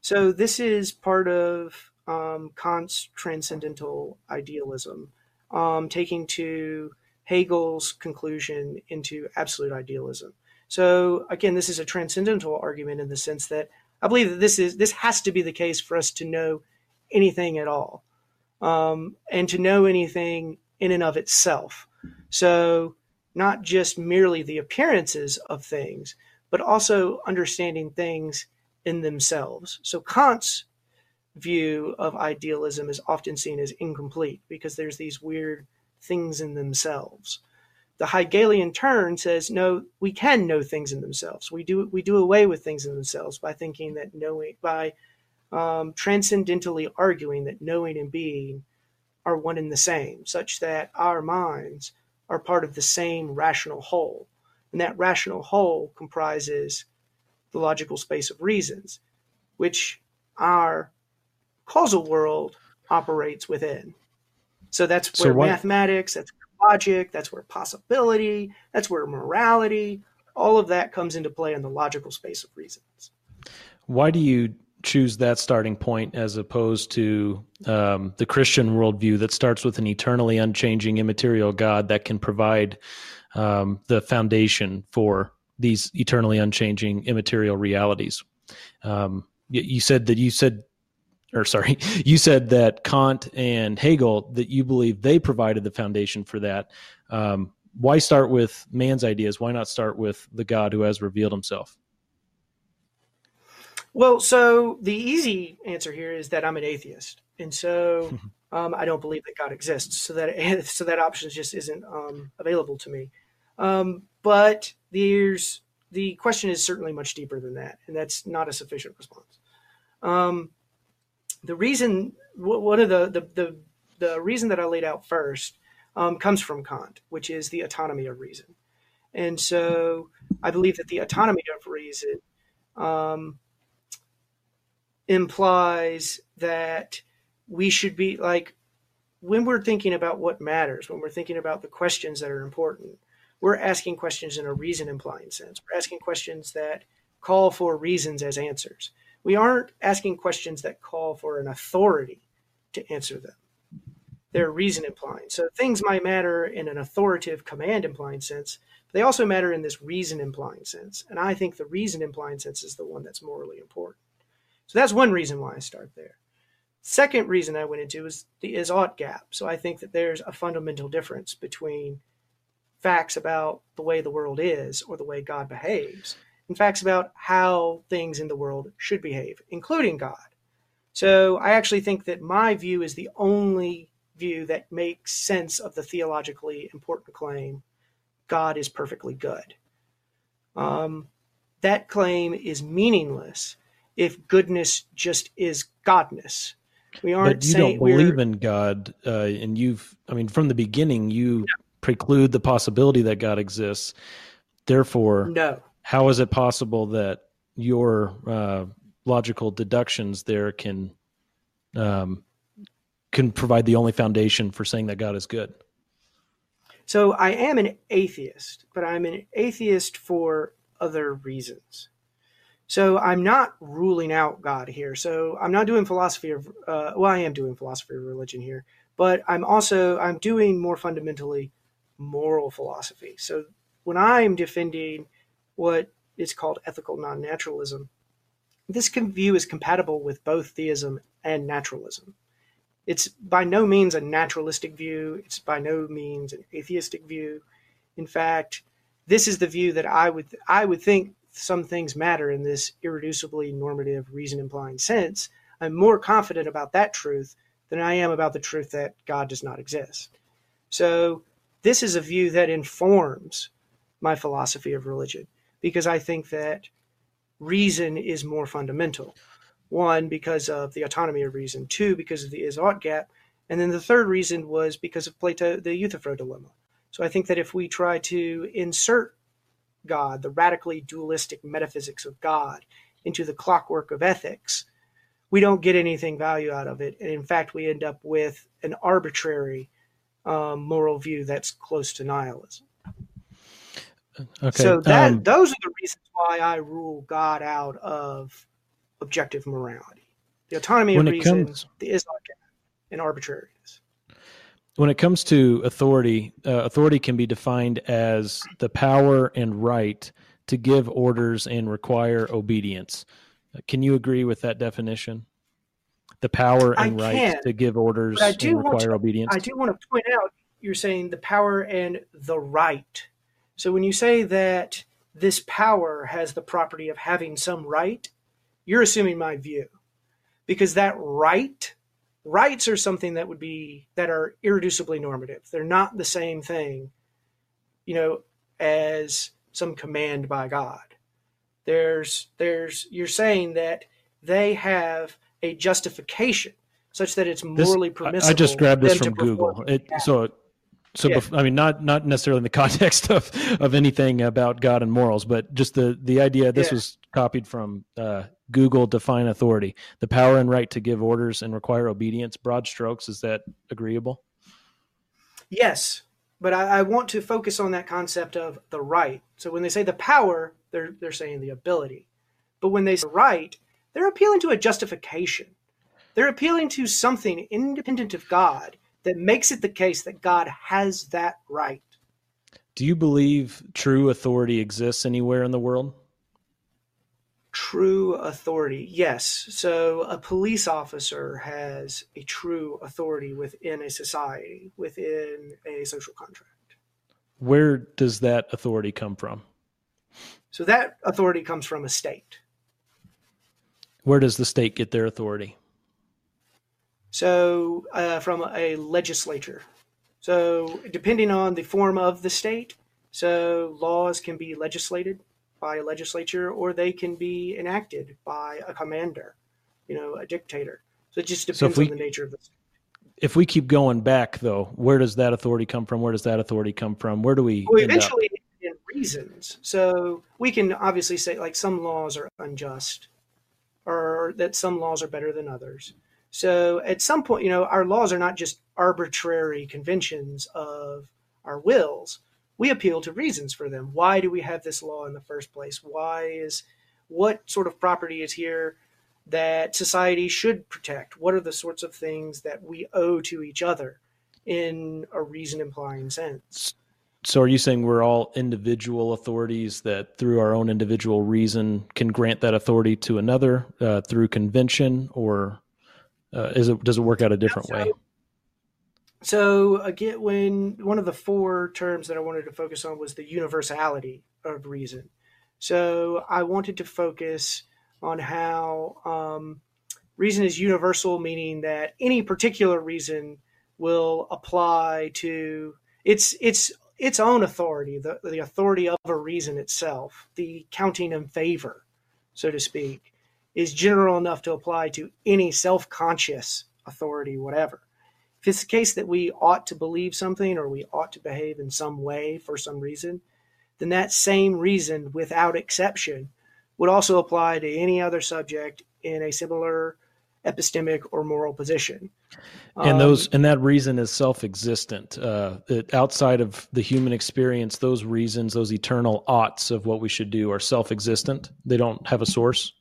S3: so. This is part of um, Kant's transcendental idealism, um, taking to Hegel's conclusion into absolute idealism. So again, this is a transcendental argument in the sense that I believe that this is this has to be the case for us to know anything at all, um, and to know anything in and of itself. So not just merely the appearances of things, but also understanding things in themselves. So Kant's view of idealism is often seen as incomplete because there's these weird things in themselves. The Hegelian turn says, no, we can know things in themselves. We do we do away with things in themselves by thinking that knowing by um, transcendentally arguing that knowing and being are one and the same, such that our minds are part of the same rational whole, and that rational whole comprises the logical space of reasons, which our causal world operates within. So that's where so what, mathematics, that's where logic, that's where possibility, that's where morality, all of that comes into play in the logical space of reasons.
S1: Why do you choose that starting point as opposed to um, the Christian worldview that starts with an eternally unchanging immaterial God that can provide um, the foundation for these eternally unchanging immaterial realities? Um, you said that you said or sorry, you said that Kant and Hegel that you believe they provided the foundation for that. Um, why start with man's ideas? Why not start with the God who has revealed Himself?
S3: Well, so the easy answer here is that I'm an atheist, and so um, I don't believe that God exists. So that so that option just isn't um, available to me. Um, but there's the question is certainly much deeper than that, and that's not a sufficient response. The reason one of the the the, the reason that I laid out first um, comes from Kant, which is the autonomy of reason, and so I believe that the autonomy of reason um, implies that we should be like when we're thinking about what matters, when we're thinking about the questions that are important, we're asking questions in a reason implying sense. We're asking questions that call for reasons as answers we aren't asking questions that call for an authority to answer them. They're reason implying. So things might matter in an authoritative command implying sense, but they also matter in this reason implying sense. And I think the reason implying sense is the one that's morally important. So that's one reason why I start there. Second reason I went into is the is ought gap. So I think that there's a fundamental difference between facts about the way the world is or the way God behaves and facts about how things in the world should behave, including God. So I actually think that my view is the only view that makes sense of the theologically important claim God is perfectly good. Um, that claim is meaningless if goodness just is godness.
S1: We aren't. But you don't believe in God, uh, and you've. I mean, from the beginning, you preclude the possibility that God exists. Therefore,
S3: no.
S1: How is it possible that your uh, logical deductions there can um, can provide the only foundation for saying that God is good?
S3: So I am an atheist, but I'm an atheist for other reasons. So I'm not ruling out God here. So I'm not doing philosophy of uh, well, I am doing philosophy of religion here, but I'm also I'm doing more fundamentally moral philosophy. So when I'm defending what is called ethical non-naturalism, this view is compatible with both theism and naturalism. It's by no means a naturalistic view. It's by no means an atheistic view. In fact, this is the view that I would I would think some things matter in this irreducibly normative reason implying sense, I'm more confident about that truth than I am about the truth that God does not exist. So, this is a view that informs my philosophy of religion because I think that reason is more fundamental. One, because of the autonomy of reason. Two, because of the is ought gap. And then the third reason was because of Plato, the Euthyphro dilemma. So I think that if we try to insert God, the radically dualistic metaphysics of God, into the clockwork of ethics, we don't get anything value out of it. And in fact, we end up with an arbitrary um, moral view that's close to nihilism. Okay. So that um, those are the reasons why I rule God out of objective morality. The autonomy of reason, comes, the and arbitrariness
S1: when it comes to authority, uh, authority can be defined as the power and right to give orders and require obedience. Uh, can you agree with that definition? The power and I right can, to give orders and require
S3: to,
S1: obedience.
S3: I do want to point out you're saying the power and the right. So when you say that this power has the property of having some right, you're assuming my view. Because that right rights are something that would be that are irreducibly normative. They're not the same thing you know as some command by god. There's there's you're saying that they have a justification such that it's morally this, permissible
S1: i just grabbed this from google. It, so so yeah. bef- i mean not not necessarily in the context of of anything about god and morals but just the the idea this yeah. was copied from uh, Google define authority, the power and right to give orders and require obedience. Broad strokes, is that agreeable?
S3: Yes, but I, I, want to focus on that concept of the right. So when they say the power, they're they're saying the ability, but when they say right, they're appealing to a justification. They're appealing to something independent of God that makes it the case that God has that right.
S1: Do you believe true authority exists anywhere in the world?
S3: true authority. Yes. So a police officer has a true authority within a society, within a social contract.
S1: Where does that authority come from?
S3: So that authority comes from a state.
S1: Where does the state get their authority?
S3: So uh, from a legislature. So depending on the form of the state, so laws can be legislated by a legislature or they can be enacted by a commander, you know, a dictator. So it just depends so we, on the nature of the
S1: If we keep going back though, where does that authority come from? Where does that authority come from? Where do we
S3: well, eventually in reasons. So we can obviously say like some laws are unjust or that some laws are better than others. So at some point, you know, our laws are not just arbitrary conventions of our wills we appeal to reasons for them. Why do we have this law in the first place? Why is what sort of property is here that society should protect? What are the sorts of things that we owe to each other in a reason implying sense?
S1: so are you saying we're all individual authorities that through our own individual reason can grant that authority to another uh, through convention or uh, is it does it work out a different
S3: so,
S1: way?
S3: So again when one of the four terms that i wanted to focus on was the universality of reason. So i wanted to focus on how um, reason is universal meaning that any particular reason will apply to its its its own authority, the, the authority of a reason itself, the counting in favor, so to speak, is general enough to apply to any self conscious authority, whatever. If it's the case that we ought to believe something or we ought to behave in some way for some reason, then that same reason, without exception, would also apply to any other subject in a similar epistemic or moral position.
S1: And those um, and that reason is self-existent. Uh, outside of the human experience, those reasons, those eternal oughts of what we should do, are self-existent. They don't have a source.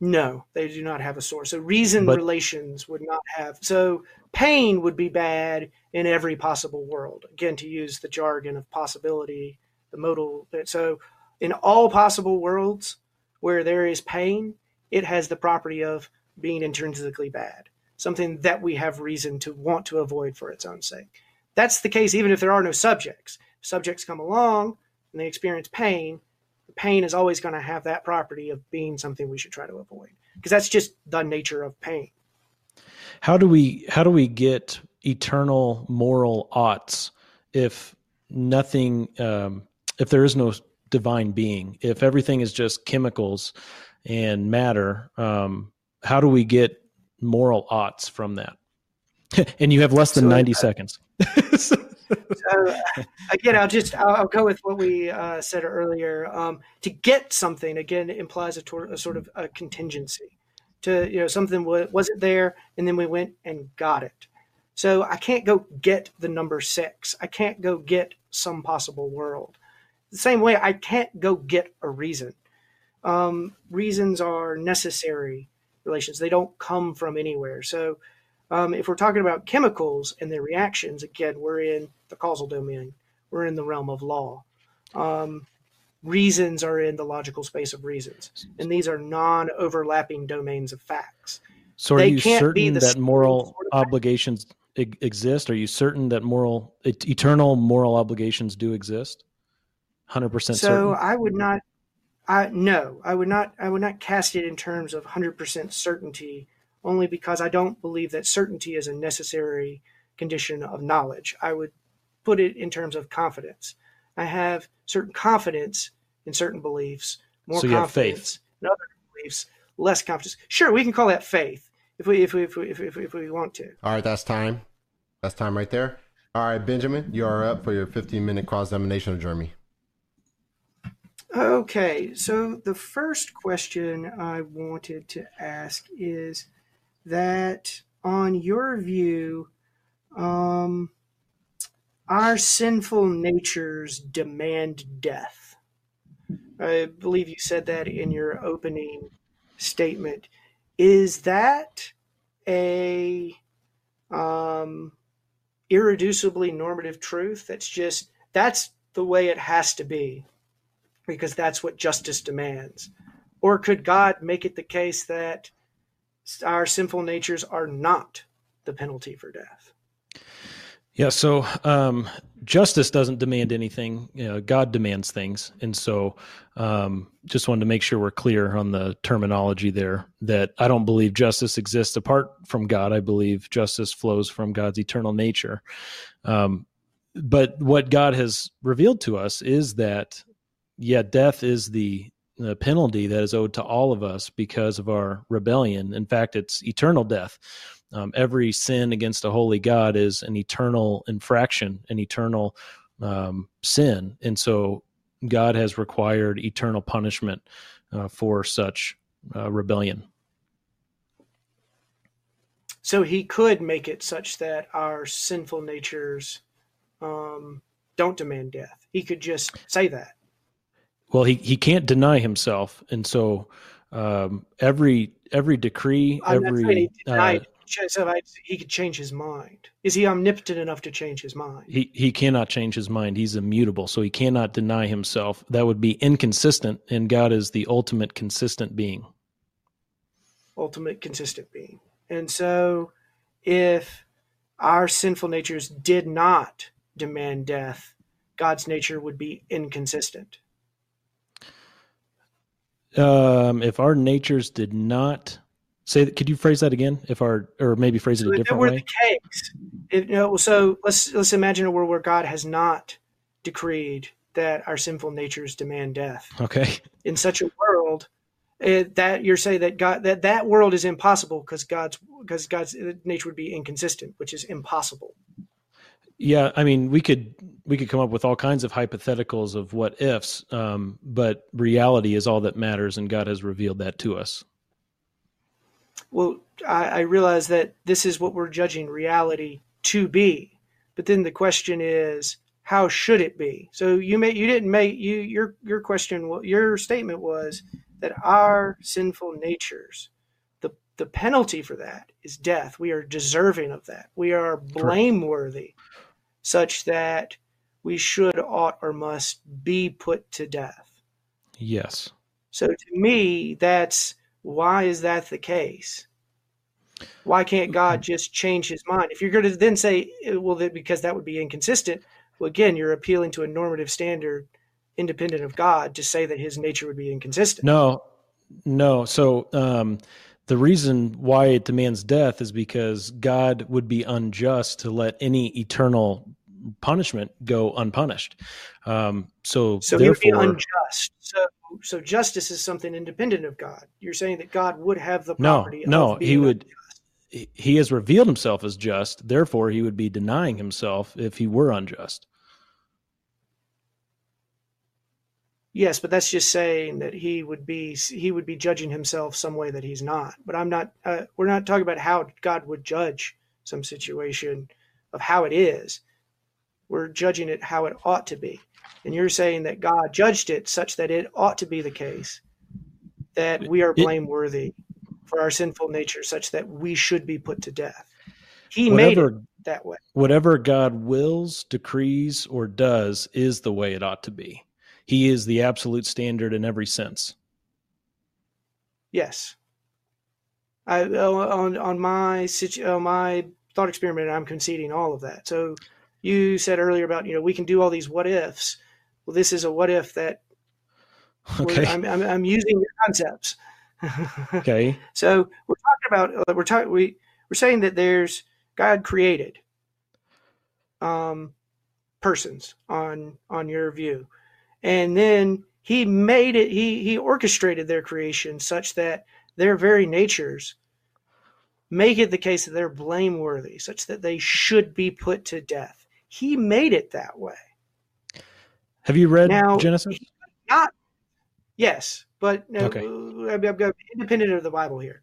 S3: No, they do not have a source. So reason but, relations would not have. So pain would be bad in every possible world. Again, to use the jargon of possibility, the modal. So in all possible worlds where there is pain, it has the property of being intrinsically bad, something that we have reason to want to avoid for its own sake. That's the case even if there are no subjects. Subjects come along and they experience pain, pain is always going to have that property of being something we should try to avoid because that's just the nature of pain.
S1: How do we how do we get eternal moral oughts if nothing um, if there is no divine being if everything is just chemicals and matter um, how do we get moral oughts from that? and you have less than so, 90 uh, seconds.
S3: so, again, I'll just I'll, I'll go with what we uh, said earlier. Um, to get something again implies a, tor- a, sort of a contingency. To you know something w- wasn't there, and then we went and got it. So I can't go get the number six. I can't go get some possible world. The same way I can't go get a reason. Um, reasons are necessary relations. They don't come from anywhere. So um, if we're talking about chemicals and their reactions, again, we're in the causal domain. We're in the realm of law. Um, reasons are in the logical space of reasons, and these are non-overlapping domains of facts.
S1: So, are they you certain that moral sort of obligations exist? Are you certain that moral, eternal moral obligations do exist? Hundred percent.
S3: So,
S1: certain?
S3: I would not I, no, I would not. I would not cast it in terms of hundred percent certainty, only because I don't believe that certainty is a necessary condition of knowledge. I would put it in terms of confidence. I have certain confidence in certain beliefs, more
S1: so
S3: confidence in other beliefs, less confidence. Sure, we can call that faith if we if we if we, if, if, if we want to.
S2: All right, that's time. That's time right there. All right, Benjamin, you are up for your 15 minute cross examination of Jeremy.
S3: Okay, so the first question I wanted to ask is that on your view, um, our sinful natures demand death. I believe you said that in your opening statement. Is that a um, irreducibly normative truth? That's just that's the way it has to be because that's what justice demands? Or could God make it the case that our sinful natures are not the penalty for death?
S1: Yeah, so um, justice doesn't demand anything. You know, God demands things, and so um, just wanted to make sure we're clear on the terminology there. That I don't believe justice exists apart from God. I believe justice flows from God's eternal nature. Um, but what God has revealed to us is that yeah, death is the, the penalty that is owed to all of us because of our rebellion. In fact, it's eternal death. Um, every sin against a holy God is an eternal infraction, an eternal um, sin, and so God has required eternal punishment uh, for such uh, rebellion.
S3: So He could make it such that our sinful natures um, don't demand death. He could just say that
S1: well he he can't deny himself and so um, every every decree
S3: I'm
S1: every
S3: uh, he could change his mind. Is he omnipotent enough to change his mind?
S1: He he cannot change his mind. He's immutable, so he cannot deny himself. That would be inconsistent, and God is the ultimate consistent being.
S3: Ultimate consistent being. And so if our sinful natures did not demand death, God's nature would be inconsistent.
S1: Um, if our natures did not say, could you phrase that again? If our, or maybe phrase it so a different way.
S3: Case, if, you know, so let's let's imagine a world where God has not decreed that our sinful natures demand death.
S1: Okay.
S3: In such a world, it, that you're saying that God that that world is impossible because God's because God's nature would be inconsistent, which is impossible.
S1: Yeah, I mean, we could we could come up with all kinds of hypotheticals of what ifs, um, but reality is all that matters, and God has revealed that to us.
S3: Well, I, I realize that this is what we're judging reality to be, but then the question is, how should it be? So you may you didn't make you your your question your statement was that our sinful natures, the, the penalty for that is death. We are deserving of that. We are blameworthy, such that we should, ought, or must be put to death.
S1: Yes.
S3: So to me, that's why is that the case? Why can't God just change his mind? If you're going to then say, well, because that would be inconsistent, well, again, you're appealing to a normative standard independent of God to say that his nature would be inconsistent.
S1: No, no. So um, the reason why it demands death is because God would be unjust to let any eternal punishment go unpunished. Um, so,
S3: so therefore, unjust. So, so justice is something independent of God. You're saying that God would have the property.
S1: No, no, he would. Unjust. He has revealed himself as just. Therefore, he would be denying himself if he were unjust.
S3: Yes, but that's just saying that he would be he would be judging himself some way that he's not. But I'm not. Uh, we're not talking about how God would judge some situation of how it is. We're judging it how it ought to be. And you're saying that God judged it such that it ought to be the case that we are blameworthy for our sinful nature, such that we should be put to death. He whatever, made it that way.
S1: Whatever God wills, decrees, or does is the way it ought to be he is the absolute standard in every sense.
S3: Yes. I on on my on my thought experiment, I'm conceding all of that. So you said earlier about you know we can do all these what ifs. Well, this is a what if that. Okay. I'm, I'm, I'm using your concepts.
S1: okay.
S3: So we're talking about uh, we're talking we we're saying that there's God created um persons on on your view and then he made it he he orchestrated their creation such that their very natures make it the case that they're blameworthy such that they should be put to death. He made it that way.
S1: Have you read now, genesis?
S3: not. Yes but no, okay. I'm, I'm independent of the bible here.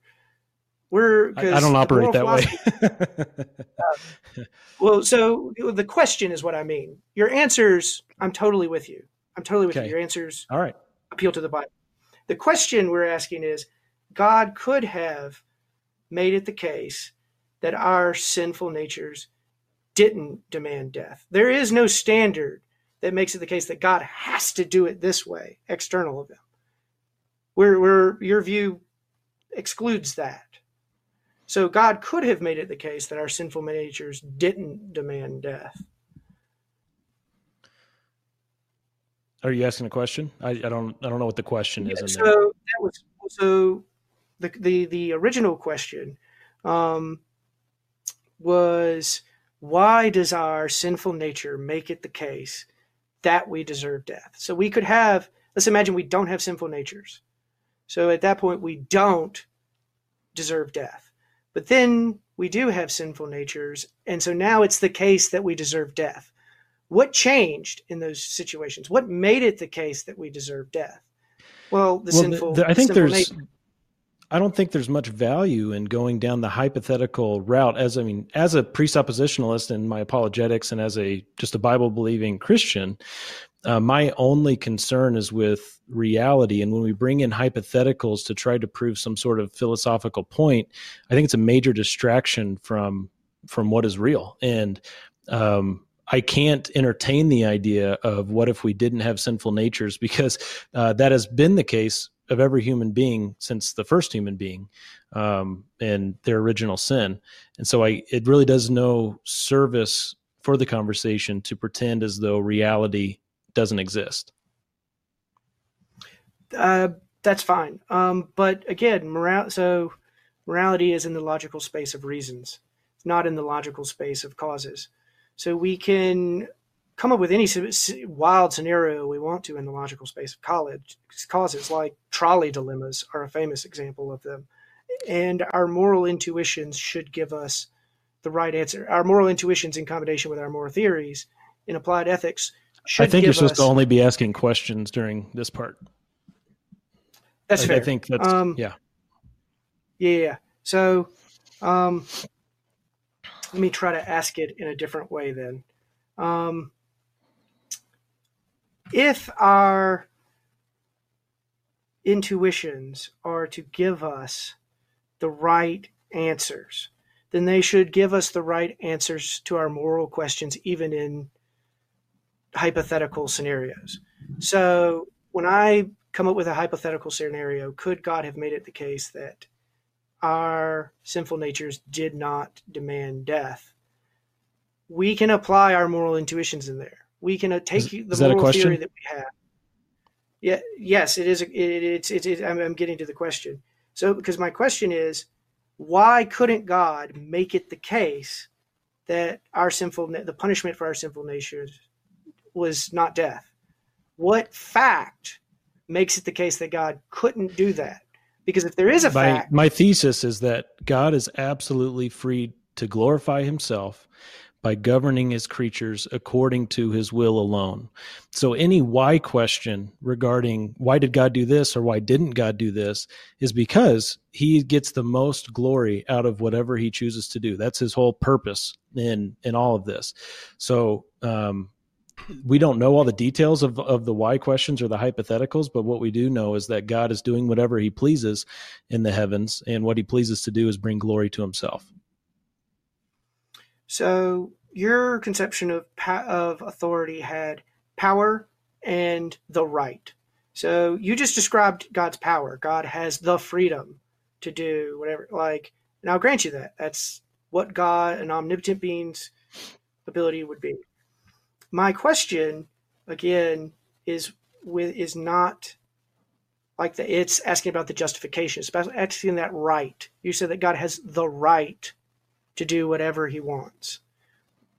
S3: We're
S1: I, I don't operate that way.
S3: uh, well so the question is what i mean. Your answers i'm totally with you I'm totally with okay. you. Your answers
S1: all right
S3: appeal to the Bible. The question we're asking is God could have made it the case that our sinful natures didn't demand death. There is no standard that makes it the case that God has to do it this way, external of him. Where, where your view excludes that. So God could have made it the case that our sinful natures didn't demand death.
S1: Are you asking a question? I, I don't I don't know what the question is.
S3: so that was so the the the original question um, was why does our sinful nature make it the case that we deserve death? So we could have let's imagine we don't have sinful natures. So at that point we don't deserve death. But then we do have sinful natures, and so now it's the case that we deserve death. What changed in those situations? What made it the case that we deserve death? Well, the well, sinful. The,
S1: the, I think
S3: there's.
S1: Nature. I don't think there's much value in going down the hypothetical route. As I mean, as a presuppositionalist in my apologetics and as a just a Bible believing Christian, Uh, my only concern is with reality. And when we bring in hypotheticals to try to prove some sort of philosophical point, I think it's a major distraction from from what is real. And um, I can't entertain the idea of what if we didn't have sinful natures because uh, that has been the case of every human being since the first human being um, and their original sin. And so I, it really does no service for the conversation to pretend as though reality doesn't exist.
S3: Uh, that's fine. Um, but again, so morality is in the logical space of reasons. Not in the logical space of causes. So we can come up with any wild scenario we want to in the logical space of college causes, like trolley dilemmas are a famous example of them. And our moral intuitions should give us the right answer. Our moral intuitions, in combination with our moral theories in applied ethics, should. I
S1: think
S3: you're
S1: supposed
S3: us,
S1: to only be asking questions during this part.
S3: That's
S1: I,
S3: fair.
S1: I think that's um, yeah.
S3: Yeah. So, um, let me try to ask it in a different way then. Um, if our intuitions are to give us the right answers, then they should give us the right answers to our moral questions, even in hypothetical scenarios. So when I come up with a hypothetical scenario, could God have made it the case that our sinful natures did not demand death? We can apply our moral intuitions in there we can uh, take is, the moral theory that we have. Yeah, yes, it is. It, it's it's. It, I'm, I'm getting to the question. So, because my question is, why couldn't God make it the case that our sinful, the punishment for our sinful natures, was not death? What fact makes it the case that God couldn't do that? Because if there is a
S1: my,
S3: fact,
S1: my thesis is that God is absolutely free to glorify Himself by governing his creatures according to his will alone. So any why question regarding why did God do this or why didn't God do this is because he gets the most glory out of whatever he chooses to do. That's his whole purpose in in all of this. So um, we don't know all the details of, of the why questions or the hypotheticals, but what we do know is that God is doing whatever he pleases in the heavens, and what he pleases to do is bring glory to himself.
S3: So your conception of of authority had power and the right. So you just described God's power. God has the freedom to do whatever. Like, and I'll grant you that. That's what God, an omnipotent being's ability would be. My question, again, is with is not like the it's asking about the justification. It's about asking that right. You said that God has the right to do whatever He wants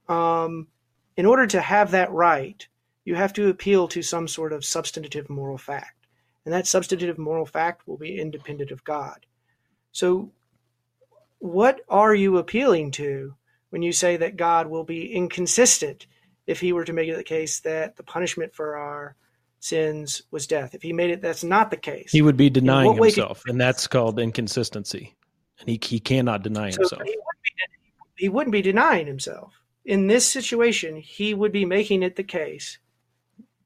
S3: um, in order to have that right, you have to appeal to some sort of substantive moral fact. And that substantive moral fact will be independent of God. So, what are you appealing to when you say that God will be inconsistent if he were to make it the case that the punishment for our sins was death? If he made it that's not the case,
S1: he would be denying himself, and that's called inconsistency. And he, he cannot deny so himself.
S3: He wouldn't, be, he wouldn't be denying himself in this situation, he would be making it the case.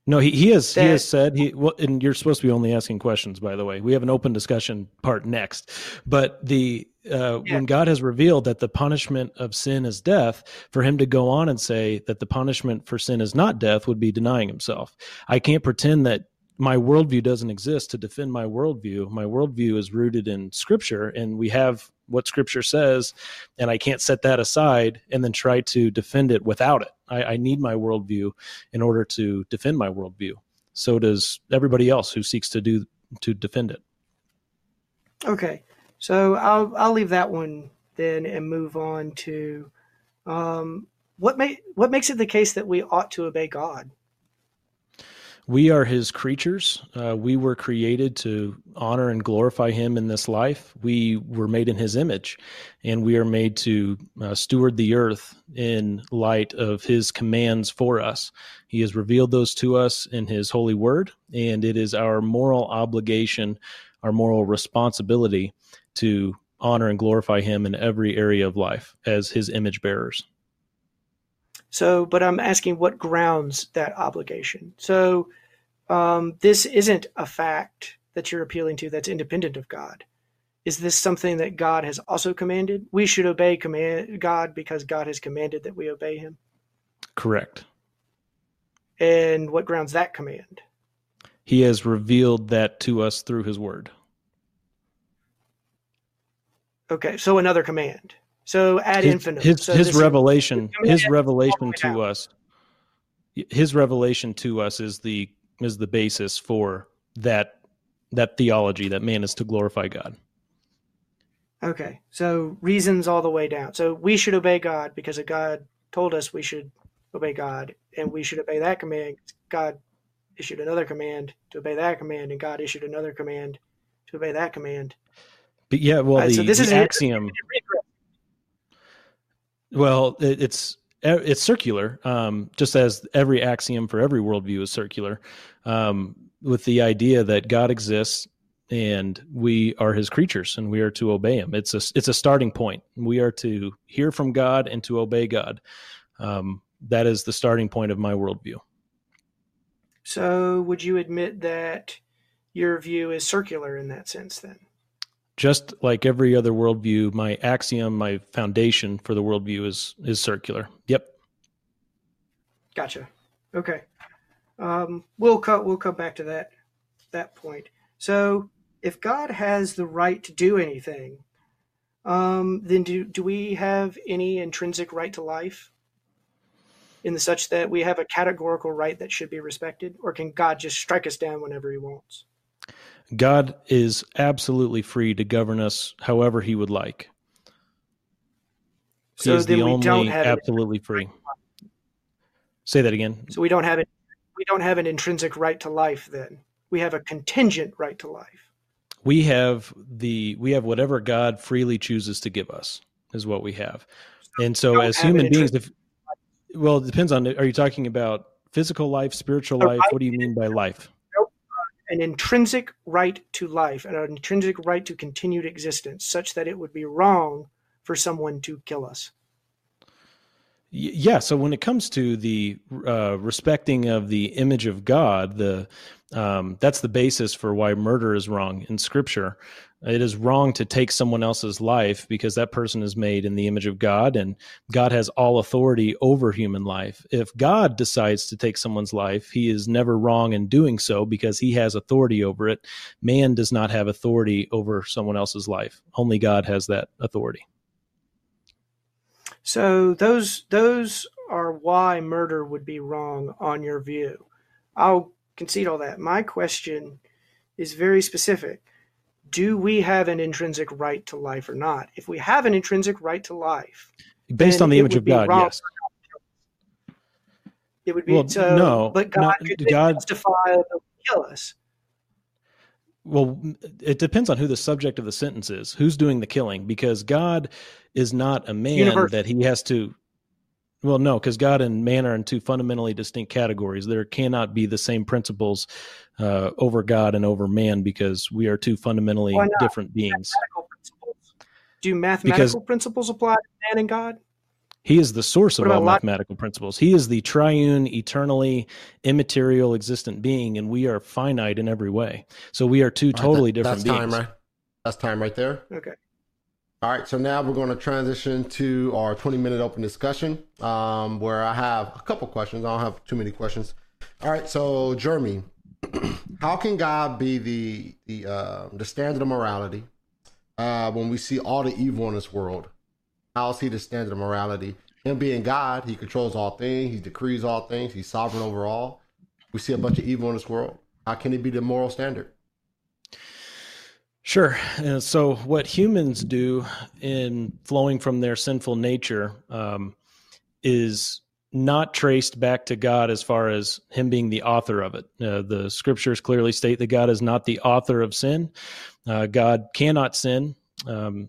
S1: No, he, he has that, he has said he well, and you're supposed to be only asking questions. By the way, we have an open discussion part next. But the uh, yeah. when God has revealed that the punishment of sin is death, for him to go on and say that the punishment for sin is not death would be denying himself. I can't pretend that my worldview doesn't exist to defend my worldview. My worldview is rooted in Scripture, and we have what scripture says and i can't set that aside and then try to defend it without it I, I, need my worldview in order to defend my worldview. So does everybody else who seeks to do to defend it.
S3: Okay. So i'll i'll leave that one then and move on to um, what may what makes it the case that we ought to obey god
S1: we are his creatures. Uh, we were created to honor and glorify him in this life. We were made in his image, and we are made to uh, steward the earth in light of his commands for us. He has revealed those to us in his holy word, and it is our moral obligation, our moral responsibility to honor and glorify him in every area of life as his image bearers.
S3: So, but I'm asking what grounds that obligation. So, um, this isn't a fact that you're appealing to that's independent of God. Is this something that God has also commanded? We should obey command God because God has commanded that we obey Him.
S1: Correct.
S3: And what grounds that command?
S1: He has revealed that to us through His Word.
S3: Okay, so another command. So ad
S1: his,
S3: infinitum.
S1: His,
S3: so
S1: his revelation, his revelation
S3: oh,
S1: to
S3: way
S1: us, his revelation to us is the is the basis for that that theology that man is to glorify God.
S3: Okay, so reasons all the way down. So we should obey God because God told us we should obey God, and we should obey that command. God issued another command to obey that command, and God issued another command to obey that command.
S1: But yeah, well,
S3: right,
S1: the,
S3: so this
S1: the
S3: is an
S1: axiom. Well, it, it's it's circular, um, just as every axiom for every worldview is circular, um, with the idea that God exists and we are His creatures and we are to obey Him. It's a it's a starting point. We are to hear from God and to obey God. Um, that is the starting point of my worldview.
S3: So would you admit that your view is circular in that sense then?
S1: Just like every other worldview, my axiom, my foundation for the worldview is is circular. Yep.
S3: Gotcha. Okay. Um, we'll cut. We'll come back to that that point. So, if God has the right to do anything, um, then do do we have any intrinsic right to life? In the such that we have a categorical right that should be respected, or can God just strike us down whenever He wants?
S1: God is absolutely free to govern us however He would like. He
S3: So
S1: is
S3: then
S1: the
S3: we
S1: only
S3: don't have
S1: absolutely free. Say that again.
S3: so we don't have it. We don't have an intrinsic right to life. Then we have a contingent right to life.
S1: We have the we have whatever God freely chooses to give us is what we have. And so as human beings if well it depends on are you talking about physical life, spiritual life? What do you mean by life?
S3: An intrinsic right to life and an intrinsic right to continued existence, such that it would be wrong for someone to kill us.
S1: Yeah. So when it comes to the uh, respecting of the image of God, the um, that's the basis for why murder is wrong in Scripture. It is wrong to take someone else's life because that person is made in the image of God, and God has all authority over human life. If God decides to take someone's life, He is never wrong in doing so because He has authority over it. Man does not have authority over someone else's life. Only God has that authority.
S3: So those those are why murder would be wrong on your view. I'll concede all that. My question is very specific. Do we have an intrinsic right to life or not? If we have an intrinsic right to life,
S1: Based on the image of God, yes.
S3: it would be
S1: Well,
S3: so.
S1: no,
S3: but God
S1: not-
S3: could
S1: God-
S3: kill us.
S1: Well, it depends on who the subject of the sentence is, who's doing the killing, because God is not a man
S3: Universal.
S1: that he has to. Well, no, because God and man are in two fundamentally distinct categories. There cannot be the same principles uh, over God and over man because we are two fundamentally different beings.
S3: Mathematical principles. Do mathematical principles apply to man and God?
S1: He is the source of all
S3: logic?
S1: mathematical principles. He is the triune, eternally immaterial, existent being, and we are finite in every way. So we are two
S2: All right,
S1: totally
S2: that-
S1: different
S2: That's
S1: beings.
S2: time, right? That's time right there.
S3: Okay.
S2: All right, so now we're going to transition to our 20 minute open discussion um, where I have a couple questions. I don't have too many questions. All right, so Jeremy, how can God be the the uh, the standard of morality uh, when we see all the evil in this world? How is He the standard of morality? Him being God, He controls all things. He decrees all things. He's sovereign over all. We see a bunch of evil in this world. How can He be the moral standard?
S1: Sure. So, what humans do in flowing from their sinful nature um, is not traced back to God as far as Him being the author of it. Uh, the scriptures clearly state that God is not the author of sin. Uh, God cannot sin. Um,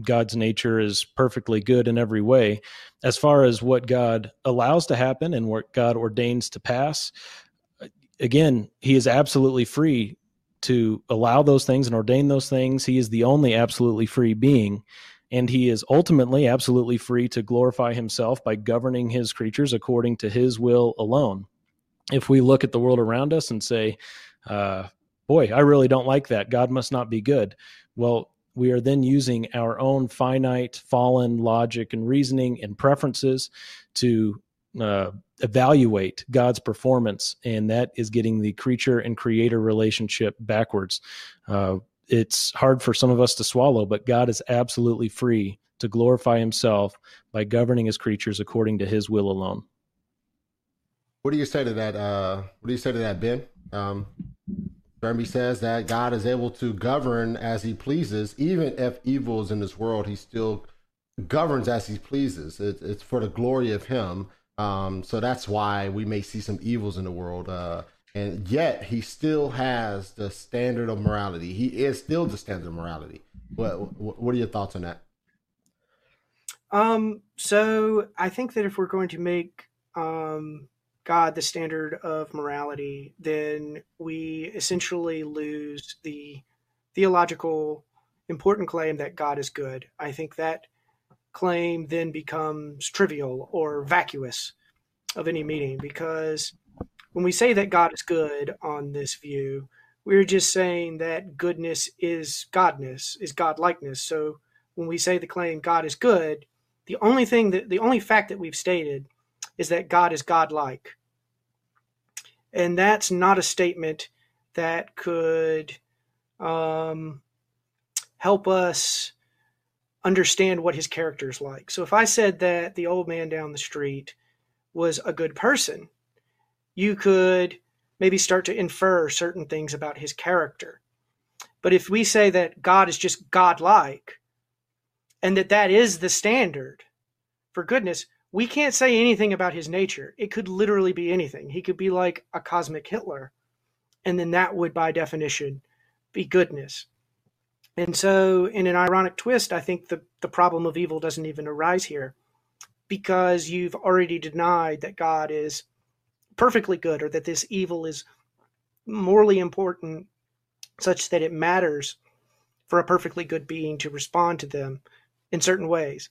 S1: God's nature is perfectly good in every way. As far as what God allows to happen and what God ordains to pass, again, He is absolutely free to allow those things and ordain those things. He is the only absolutely free being. and he is ultimately absolutely free to glorify himself by governing his creatures according to his will alone. If we look at the world around us and say, uh, boy, I really don't like that. God must not be good. Well, we are then using our own finite, fallen logic and reasoning and preferences to uh, evaluate God's performance, and that is getting the creature and creator relationship backwards. Uh, it's hard for some of us to swallow, but God is absolutely free to glorify himself by governing his creatures according to his will alone.
S2: What do you say to that? Uh, what do you say to that, Ben? Um, Jeremy says that God is able to govern as he pleases, even if evil is in this world, he still governs as he pleases. It, it's for the glory of him. Um, so that's why we may see some evils in the world. Uh, and yet he still has the standard of morality. He is still the standard of morality. What What are your thoughts on that?
S3: Um. So I think that if we're going to make um, God the standard of morality, then we essentially lose the theological important claim that God is good. I think that claim then becomes trivial or vacuous of any meaning because when we say that God is good on this view, we're just saying that goodness is godness, is godlikeness. So when we say the claim God is good, the only thing that the only fact that we've stated is that God is godlike. And that's not a statement that could um, help us understand what his character is like. So if I said that the old man down the street was a good person, you could maybe start to infer certain things about his character. But if we say that God is just godlike and that that is the standard for goodness, we can't say anything about his nature. It could literally be anything. He could be like a cosmic Hitler, and then that would, by definition, be goodness. And so, in an ironic twist, I think the, the problem of evil doesn't even arise here because you've already denied that God is perfectly good or that this evil is morally important such that it matters for a perfectly good being to respond to them in certain ways.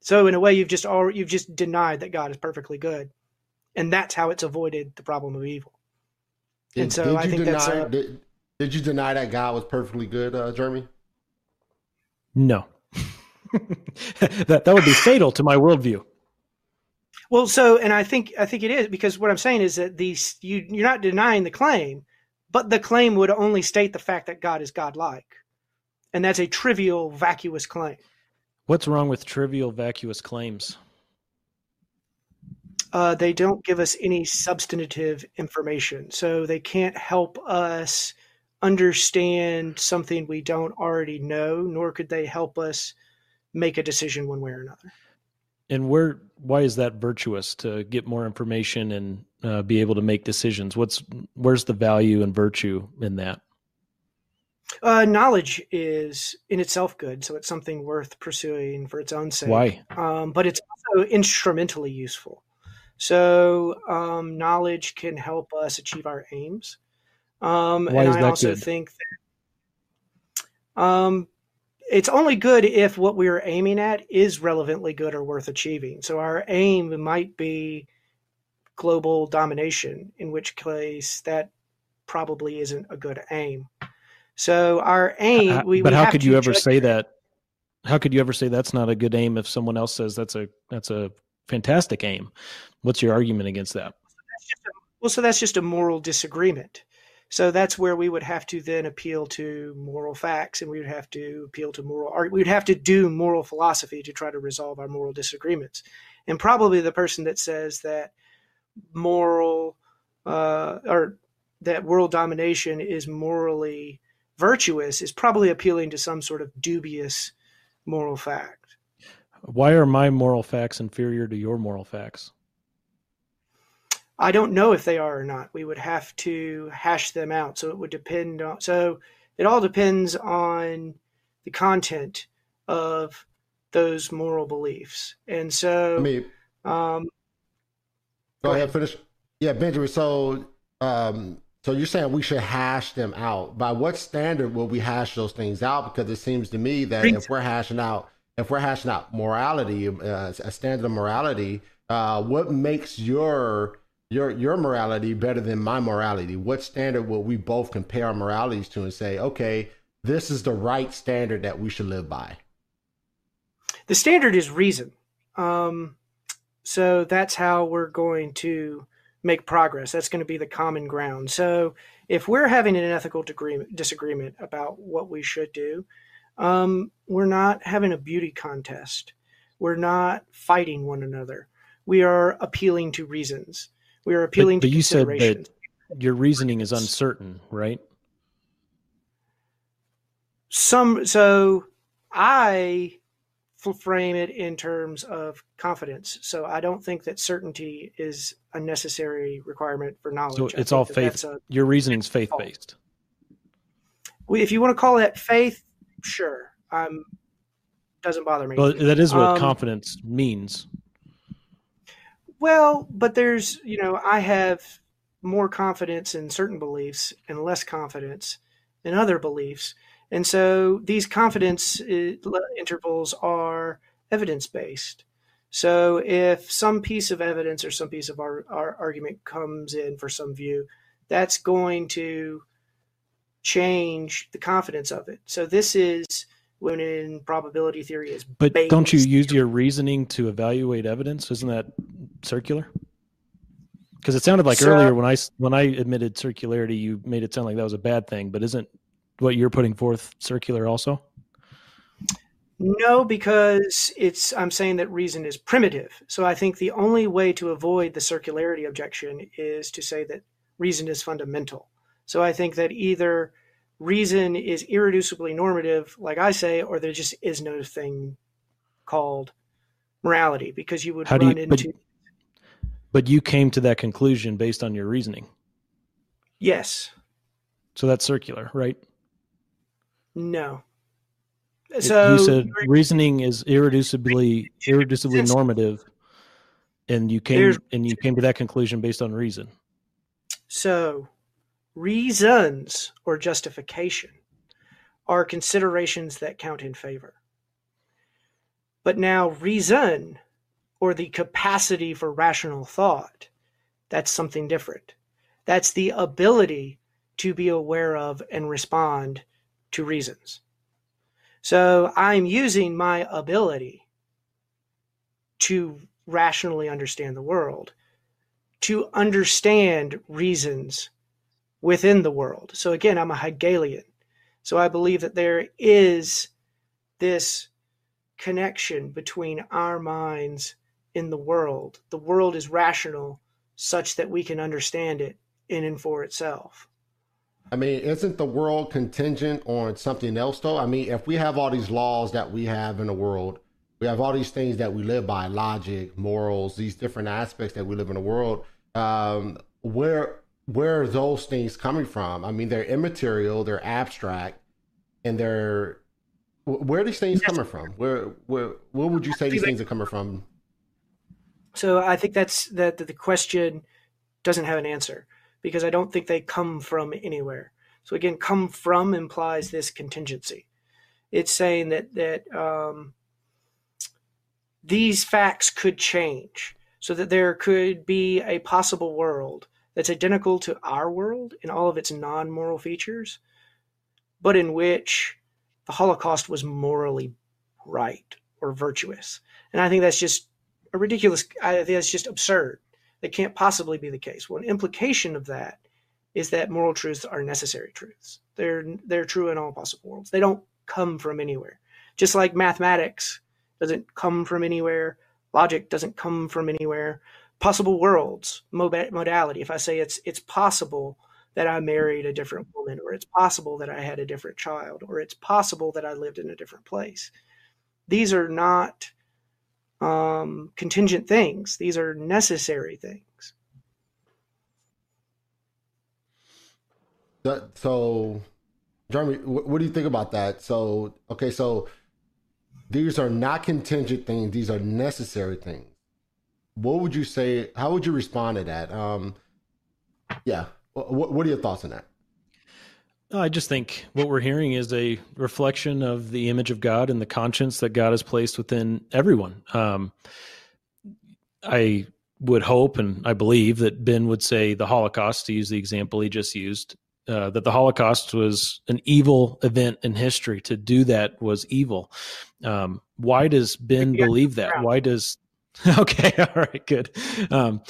S3: So in a way you've just already, you've just denied that God is perfectly good. And that's how it's avoided the problem of evil.
S2: Did, and so I think deny, that's a, did, did you deny that God was perfectly good, uh, Jeremy?
S1: No. that that would be fatal to my worldview.
S3: Well, so and I think I think it is because what I'm saying is that these you you're not denying the claim, but the claim would only state the fact that God is godlike, and that's a trivial, vacuous claim.
S1: What's wrong with trivial, vacuous claims?
S3: Uh, they don't give us any substantive information, so they can't help us understand something we don't already know, nor could they help us make a decision one way or another.
S1: And where why is that virtuous to get more information and uh, be able to make decisions? What's where's the value and virtue in that?
S3: Uh, knowledge is in itself good, so it's something worth pursuing for its own sake.
S1: Why?
S3: Um, but it's also instrumentally useful. So um, knowledge can help us achieve our aims. Um,
S1: Why
S3: and
S1: is
S3: I
S1: that
S3: also
S1: good?
S3: think that um, it's only good if what we're aiming at is relevantly good or worth achieving. So our aim might be global domination, in which case that probably isn't a good aim. So our aim, we,
S1: but
S3: we
S1: how could you ever say that? How could you ever say that's not a good aim if someone else says that's a that's a fantastic aim? What's your argument against that?
S3: That's just a- well, so that's just a moral disagreement. So that's where we would have to then appeal to moral facts, and we would have to appeal to moral art. We would have to do moral philosophy to try to resolve our moral disagreements. And probably the person that says that moral uh, or that world domination is morally virtuous is probably appealing to some sort of dubious moral fact.
S1: Why are my moral facts inferior to your moral facts?
S3: I don't know if they are or not. We would have to hash them out. So it would depend on. So it all depends on the content of those moral beliefs. And so,
S2: I mean,
S3: um,
S2: go ahead, finish. Yeah, Benjamin. So, um, so you're saying we should hash them out. By what standard will we hash those things out? Because it seems to me that if we're hashing out if we're hashing out morality, uh, a standard of morality, uh, what makes your your your morality better than my morality? What standard will we both compare our moralities to and say, okay, this is the right standard that we should live by?
S3: The standard is reason. Um, so that's how we're going to make progress. That's going to be the common ground. So if we're having an ethical disagreement about what we should do, um, we're not having a beauty contest. We're not fighting one another. We are appealing to reasons. We are appealing but, but to you said that
S1: your reasoning is uncertain, right?
S3: Some so I frame it in terms of confidence. So I don't think that certainty is a necessary requirement for knowledge.
S1: So it's all faith. A, your is faith based.
S3: If you want to call that faith, sure. Um, doesn't bother me.
S1: Well, that is what um, confidence means.
S3: Well, but there's, you know, I have more confidence in certain beliefs and less confidence in other beliefs. And so these confidence uh, intervals are evidence based. So if some piece of evidence or some piece of our, our argument comes in for some view, that's going to change the confidence of it. So this is when in probability theory is.
S1: But don't you use your reasoning to evaluate evidence? Isn't that circular? Because it sounded like so, earlier when I when I admitted circularity, you made it sound like that was a bad thing. But isn't what you're putting forth circular also?
S3: No, because it's I'm saying that reason is primitive. So I think the only way to avoid the circularity objection is to say that reason is fundamental. So I think that either reason is irreducibly normative, like I say, or there just is no thing called morality because you would How run you, into.
S1: But, but you came to that conclusion based on your reasoning.
S3: Yes.
S1: So that's circular, right?
S3: No. So
S1: you said reasoning is irreducibly irreducibly normative, and you came and you came to that conclusion based on reason.
S3: So, reasons or justification are considerations that count in favor. But now, reason or the capacity for rational thought, that's something different. That's the ability to be aware of and respond to reasons. So I'm using my ability to rationally understand the world, to understand reasons within the world. So again, I'm a Hegelian. So I believe that there is this connection between our minds in the world. The world is rational such that we can understand it in and for itself.
S2: I mean, isn't the world contingent on something else, though? I mean, if we have all these laws that we have in the world, we have all these things that we live by logic, morals, these different aspects that we live in the world. Um, where where are those things coming from? I mean, they're immaterial, they're abstract, and they're where are these things coming from? Where where where would you say these things are coming from?
S3: So I think that's that the question doesn't have an answer because I don't think they come from anywhere. So again, come from implies this contingency. It's saying that that um, these facts could change, so that there could be a possible world that's identical to our world in all of its non-moral features, but in which the Holocaust was morally right or virtuous. And I think that's just a ridiculous. I think that's just absurd. That can't possibly be the case. Well, an implication of that is that moral truths are necessary truths. They're they're true in all possible worlds. They don't come from anywhere. Just like mathematics doesn't come from anywhere, logic doesn't come from anywhere. Possible worlds, modality. If I say it's it's possible that I married a different woman, or it's possible that I had a different child, or it's possible that I lived in a different place. These are not um, contingent things. These are necessary things.
S2: That, so, Jeremy, what, what do you think about that? So, okay, so these are not contingent things; these are necessary things. What would you say? How would you respond to that? Um, yeah, what, what are your thoughts on that?
S1: I just think what we're hearing is a reflection of the image of God and the conscience that God has placed within everyone. Um, I would hope and I believe that Ben would say the Holocaust, to use the example he just used, uh, that the Holocaust was an evil event in history. To do that was evil. Um, why does Ben believe that? Why does okay, all right, good. Um,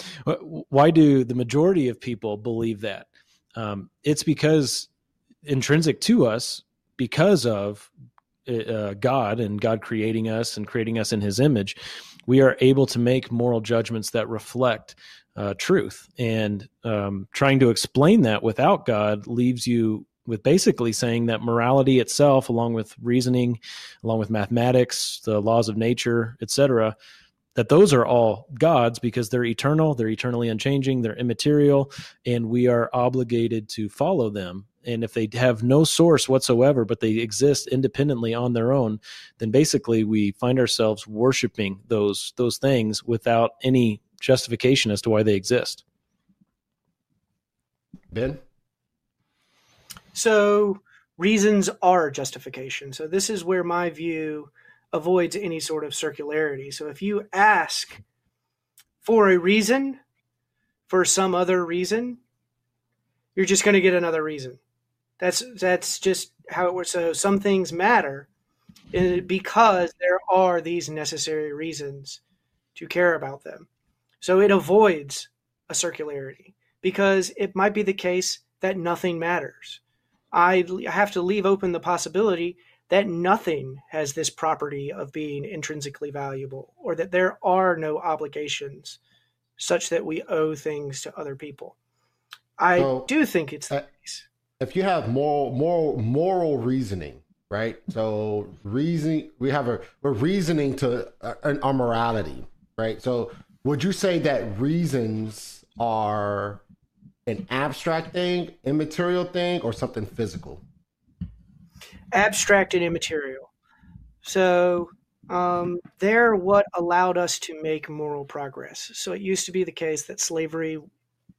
S1: why do the majority of people believe that? Um, it's because intrinsic to us, because of uh, God and God creating us and creating us in His image, we are able to make moral judgments that reflect uh, truth. And um, trying to explain that without God leaves you with basically saying that morality itself, along with reasoning, along with mathematics, the laws of nature, etc., that those are all gods because they're eternal, they're eternally unchanging, they're immaterial, and we are obligated to follow them. And if they have no source whatsoever, but they exist independently on their own, then basically we find ourselves worshiping those those things without any justification as to why they exist.
S2: Ben?
S3: So reasons are justification. So this is where my view avoids any sort of circularity. So if you ask for a reason for some other reason, you're just going to get another reason. That's that's just how it works. So some things matter eh, because there are these necessary reasons to care about them. So it avoids a circularity because it might be the case that nothing matters. I have to leave open the possibility that nothing has this property of being intrinsically valuable or that there are no obligations such that we owe things to other people. I so, do think it's the uh, case.
S2: If you have moral moral moral reasoning, right? So reasoning we have a we're reasoning to uh, an our morality, right? So would you say that reasons are an abstract thing, immaterial thing, or something physical?
S3: Abstract and immaterial. So um, they're what allowed us to make moral progress. So it used to be the case that slavery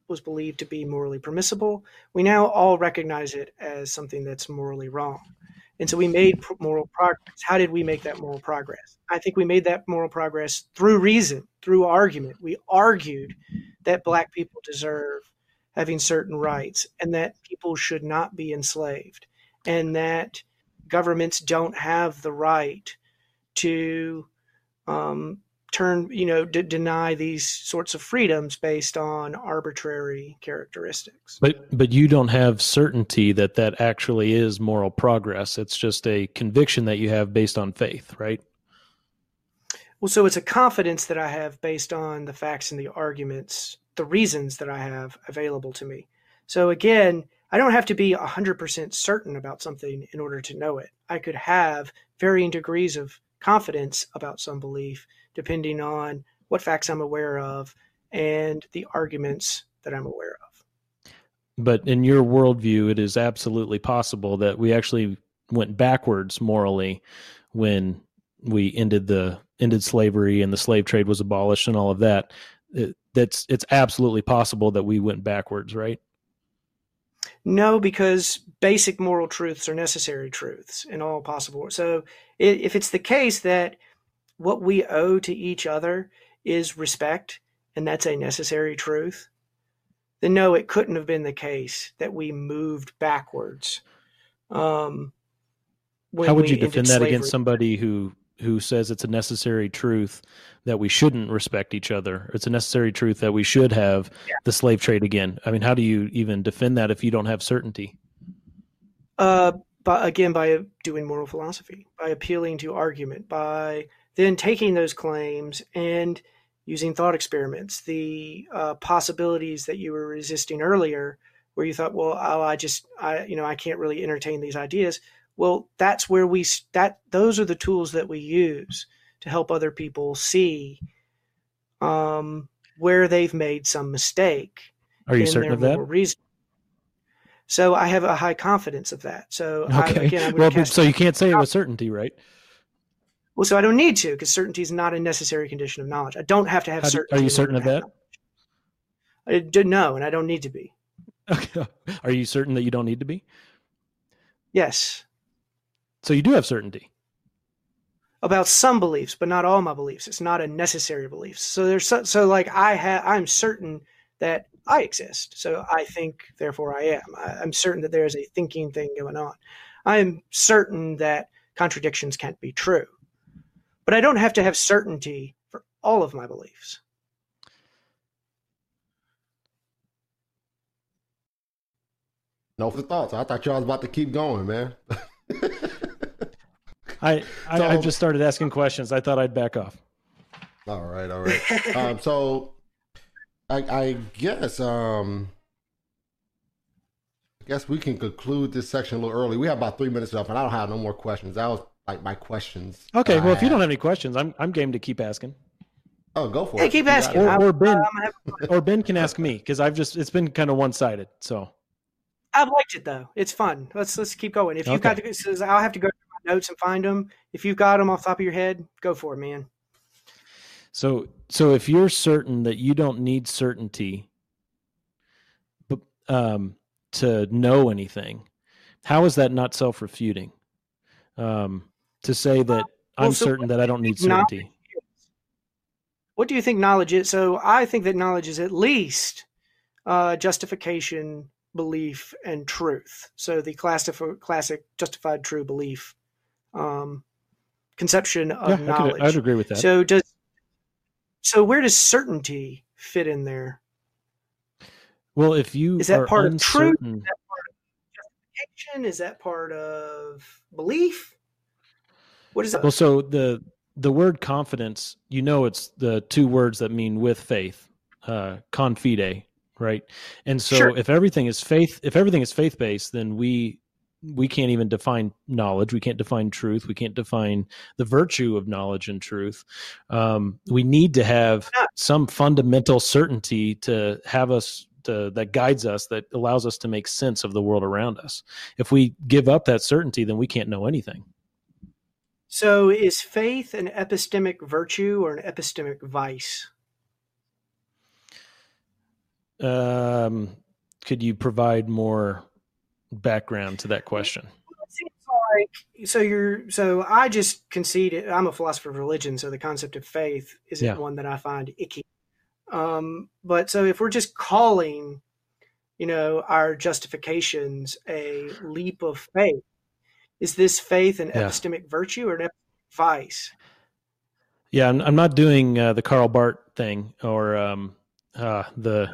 S3: was believed to be morally permissible. We now all recognize it as something that's morally wrong. And so we made moral progress. How did we make that moral progress? I think we made that moral progress through reason, through argument. We argued that black people deserve having certain rights and that people should not be enslaved and that governments don't have the right to um, turn, you know, d- deny these sorts of freedoms based on arbitrary characteristics.
S1: But but you don't have certainty that that actually is moral progress. It's just a conviction that you have based on faith, right?
S3: Well, so it's a confidence that I have based on the facts and the arguments, the reasons that I have available to me. So again, I don't have to be 100% certain about something in order to know it. I could have varying degrees of confidence about some belief depending on what facts I'm aware of and the arguments that I'm aware of.
S1: But in your worldview, it is absolutely possible that we actually went backwards morally when we ended the ended slavery and the slave trade was abolished and all of that. It, that's it's absolutely possible that we went backwards, right?
S3: No, because basic moral truths are necessary truths in all possible. So if it's the case that what we owe to each other is respect, and that's a necessary truth, then no, it couldn't have been the case that we moved backwards. Um,
S1: How would you defend that against somebody who who says it's a necessary truth that we shouldn't respect each other? It's a necessary truth that we should have yeah. the slave trade again. I mean, how do you even defend that if you don't have certainty?
S3: Uh, but again, by doing moral philosophy, by appealing to argument, by then taking those claims and using thought experiments, the uh, possibilities that you were resisting earlier, where you thought, well, oh, I just, I, you know, I can't really entertain these ideas. Well, that's where we that those are the tools that we use to help other people see um, where they've made some mistake.
S1: Are you certain of that? Reason.
S3: So I have a high confidence of that. So
S1: okay. I, again, well, so you can't say it with certainty, right?
S3: Well, so I don't need to because certainty is not a necessary condition of knowledge. I don't have to have certainty.
S1: Are you certain of that? Knowledge.
S3: I do, no, and I don't need to be.
S1: Okay. Are you certain that you don't need to be?
S3: Yes.
S1: So you do have certainty
S3: about some beliefs, but not all my beliefs. It's not a necessary belief. So there's so, so like I have I'm certain that I exist. So I think, therefore I am. I, I'm certain that there is a thinking thing going on. I am certain that contradictions can't be true. But I don't have to have certainty for all of my beliefs.
S2: No for thoughts. I thought y'all was about to keep going, man.
S1: I, I so, I just started asking questions. I thought I'd back off.
S2: All right, all right. um, so I, I guess um, I guess we can conclude this section a little early. We have about three minutes left, and I don't have no more questions. That was like my questions.
S1: Okay, well, if you don't have any questions, I'm I'm game to keep asking.
S2: Oh, go for
S3: hey,
S2: it.
S3: keep asking.
S1: Or, or Ben, or Ben can ask me because I've just it's been kind of one sided. So
S3: I've liked it though. It's fun. Let's let's keep going. If you've okay. got to, I'll have to go through my notes and find them. If you've got them off the top of your head, go for it, man.
S1: So so if you're certain that you don't need certainty, um, to know anything, how is that not self refuting? Um, to say that well, I'm so certain that I don't need certainty.
S3: What do you think knowledge is? So I think that knowledge is at least uh, justification, belief, and truth. So the classic, classic justified true belief um, conception of yeah, knowledge.
S1: I would agree with that.
S3: So does so where does certainty fit in there?
S1: Well, if you
S3: is that part
S1: uncertain...
S3: of truth? Is that part of justification? Is that part of belief? What is that?
S1: Well, so the the word confidence, you know, it's the two words that mean with faith, uh, confide, right? And so, sure. if everything is faith, if everything is faith based, then we we can't even define knowledge. We can't define truth. We can't define the virtue of knowledge and truth. Um, we need to have some fundamental certainty to have us to, that guides us, that allows us to make sense of the world around us. If we give up that certainty, then we can't know anything.
S3: So, is faith an epistemic virtue or an epistemic vice?
S1: Um, could you provide more background to that question?
S3: So you're so I just conceded I'm a philosopher of religion, so the concept of faith isn't yeah. one that I find icky. Um, but so if we're just calling, you know, our justifications a leap of faith, is this faith an yeah. epistemic virtue or an epistemic vice?
S1: Yeah, I'm, I'm not doing uh, the Karl Barth thing or um, uh, the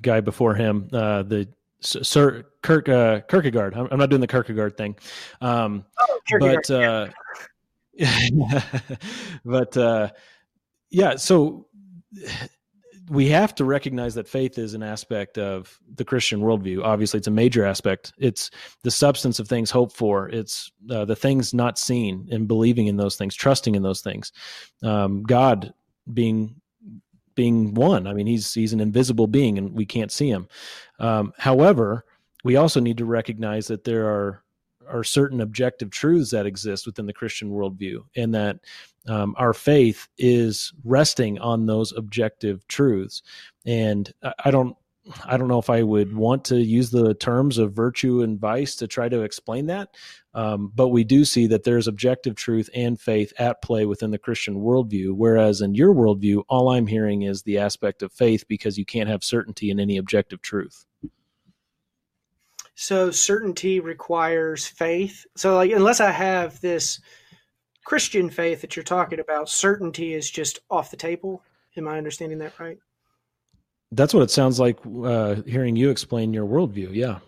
S1: guy before him, uh, the Sir Kirk uh, Kierkegaard. I'm, I'm, not doing the Kierkegaard thing, um, oh, but uh, but uh, yeah. So we have to recognize that faith is an aspect of the Christian worldview. Obviously, it's a major aspect. It's the substance of things hoped for. It's uh, the things not seen and believing in those things, trusting in those things. Um, God being being one. I mean, he's he's an invisible being, and we can't see him. Um, however, we also need to recognize that there are are certain objective truths that exist within the Christian worldview, and that um, our faith is resting on those objective truths. And I don't, I don't know if I would want to use the terms of virtue and vice to try to explain that, um, but we do see that there's objective truth and faith at play within the Christian worldview. Whereas in your worldview, all I'm hearing is the aspect of faith because you can't have certainty in any objective truth.
S3: So certainty requires faith. So like unless I have this Christian faith that you're talking about, certainty is just off the table. Am I understanding that right?
S1: That's what it sounds like uh, hearing you explain your worldview. Yeah.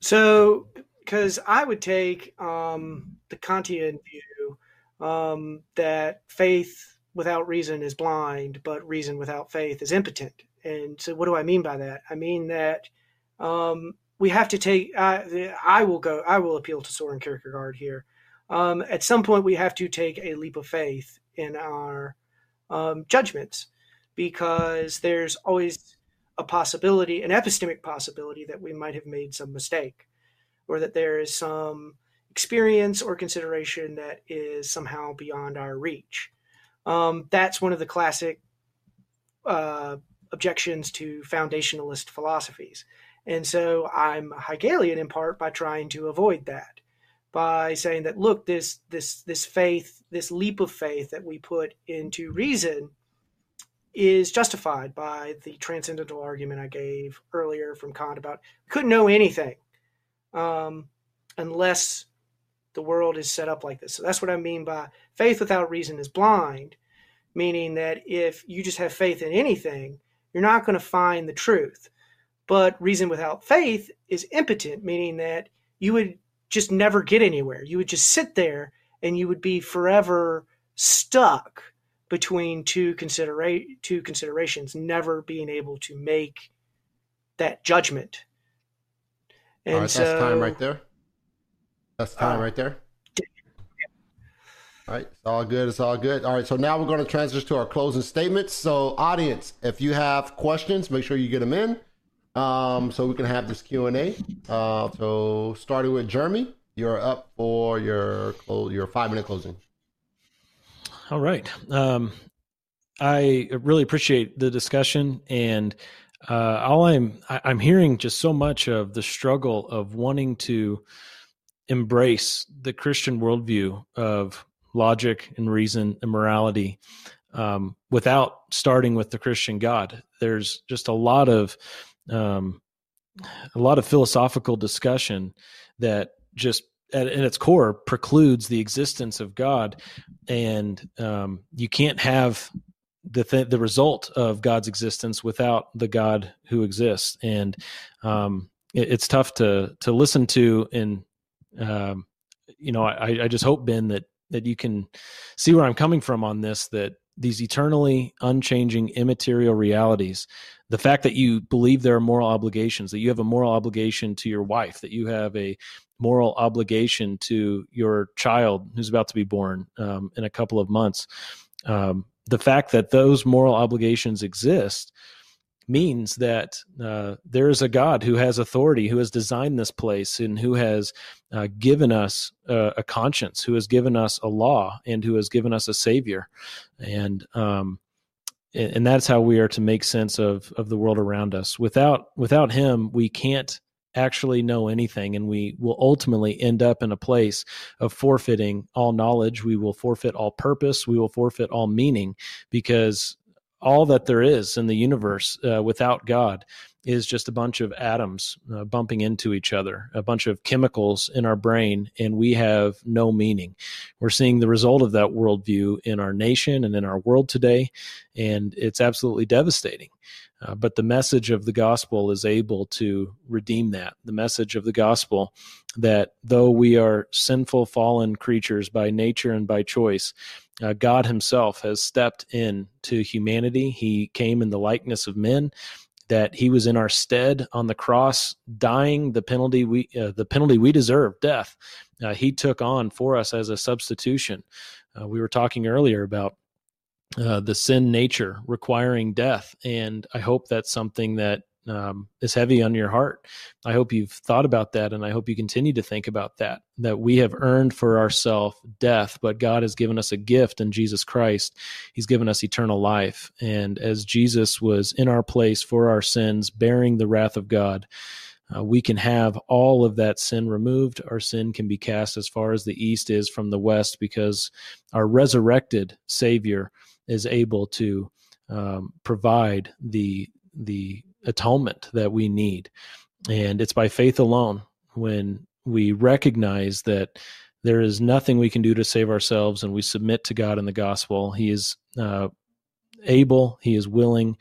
S3: So, because I would take um, the Kantian view um, that faith without reason is blind, but reason without faith is impotent. And so, what do I mean by that? I mean that um, we have to take. Uh, I will go. I will appeal to Soren Kierkegaard here. Um, at some point, we have to take a leap of faith in our um, judgments because there's always a possibility, an epistemic possibility, that we might have made some mistake, or that there is some experience or consideration that is somehow beyond our reach. Um, that's one of the classic uh, objections to foundationalist philosophies And so I'm Hegelian in part by trying to avoid that, by saying that look, this this this faith, this leap of faith that we put into reason is justified by the transcendental argument I gave earlier from Kant about we couldn't know anything um, unless the world is set up like this. So that's what I mean by faith without reason is blind, meaning that if you just have faith in anything, you're not going to find the truth. But reason without faith is impotent, meaning that you would just never get anywhere. You would just sit there and you would be forever stuck between two considera- two considerations, never being able to make that judgment.
S2: And All right, so, that's time right there. That's time uh, right there. All right, it's all good. It's all good. All right, so now we're going to transition to our closing statements. So, audience, if you have questions, make sure you get them in, um, so we can have this Q and A. Uh, so, starting with Jeremy, you're up for your your five minute closing.
S1: All right. Um, I really appreciate the discussion, and uh, all I'm I, am i am hearing just so much of the struggle of wanting to embrace the Christian worldview of logic and reason and morality um, without starting with the Christian God. There's just a lot of um, a lot of philosophical discussion that just at, at, its core precludes the existence of God, and um, you can't have the th- the result of God's existence without the God who exists, and um, it, it's tough to to listen to and um, you know, I, I just hope Ben that that you can see where I'm coming from on this. That these eternally unchanging immaterial realities, the fact that you believe there are moral obligations, that you have a moral obligation to your wife, that you have a moral obligation to your child who's about to be born um, in a couple of months. Um, the fact that those moral obligations exist means that uh, there is a God who has authority, who has designed this place, and who has uh, given us uh, a conscience, who has given us a law, and who has given us a Savior, and um, and that's how we are to make sense of of the world around us. Without without Him, we can't actually know anything and we will ultimately end up in a place of forfeiting all knowledge we will forfeit all purpose we will forfeit all meaning because all that there is in the universe uh, without God is just a bunch of atoms uh, bumping into each other, a bunch of chemicals in our brain, and we have no meaning. We're seeing the result of that worldview in our nation and in our world today, and it's absolutely devastating. Uh, but the message of the gospel is able to redeem that. The message of the gospel that though we are sinful, fallen creatures by nature and by choice, uh, God Himself has stepped in to humanity. He came in the likeness of men. That He was in our stead on the cross, dying the penalty we uh, the penalty we deserve, death. Uh, he took on for us as a substitution. Uh, we were talking earlier about uh, the sin nature requiring death. And I hope that's something that um, is heavy on your heart. I hope you've thought about that, and I hope you continue to think about that. That we have earned for ourselves death, but God has given us a gift in Jesus Christ. He's given us eternal life. And as Jesus was in our place for our sins, bearing the wrath of God, uh, we can have all of that sin removed. Our sin can be cast as far as the east is from the west because our resurrected Savior is able to um, provide the the atonement that we need, and it's by faith alone when we recognize that there is nothing we can do to save ourselves, and we submit to God in the gospel. He is uh, able, He is willing.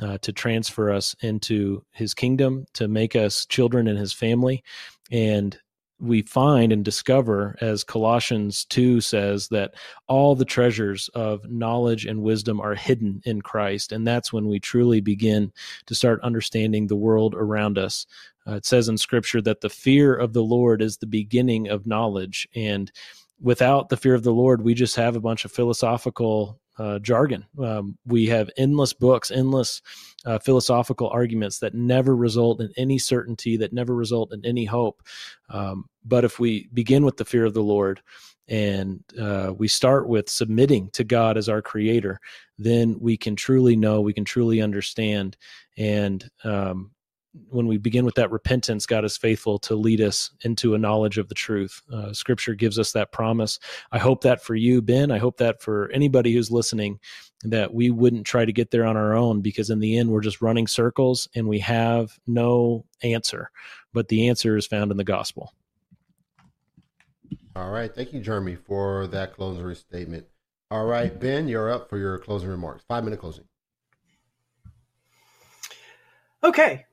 S1: Uh, to transfer us into his kingdom, to make us children in his family. And we find and discover, as Colossians 2 says, that all the treasures of knowledge and wisdom are hidden in Christ. And that's when we truly begin to start understanding the world around us. Uh, it says in Scripture that the fear of the Lord is the beginning of knowledge. And without the fear of the Lord, we just have a bunch of philosophical uh, jargon. Um, we have endless books, endless uh, philosophical arguments that never result in any certainty, that never result in any hope. Um, but if we begin with the fear of the Lord and uh, we start with submitting to God as our creator, then we can truly know, we can truly understand. And um, when we begin with that repentance, God is faithful to lead us into a knowledge of the truth. Uh, scripture gives us that promise. I hope that for you, Ben. I hope that for anybody who's listening, that we wouldn't try to get there on our own because in the end, we're just running circles and we have no answer. But the answer is found in the gospel.
S2: All right. Thank you, Jeremy, for that closing statement. All right, Ben, you're up for your closing remarks. Five minute closing.
S3: Okay,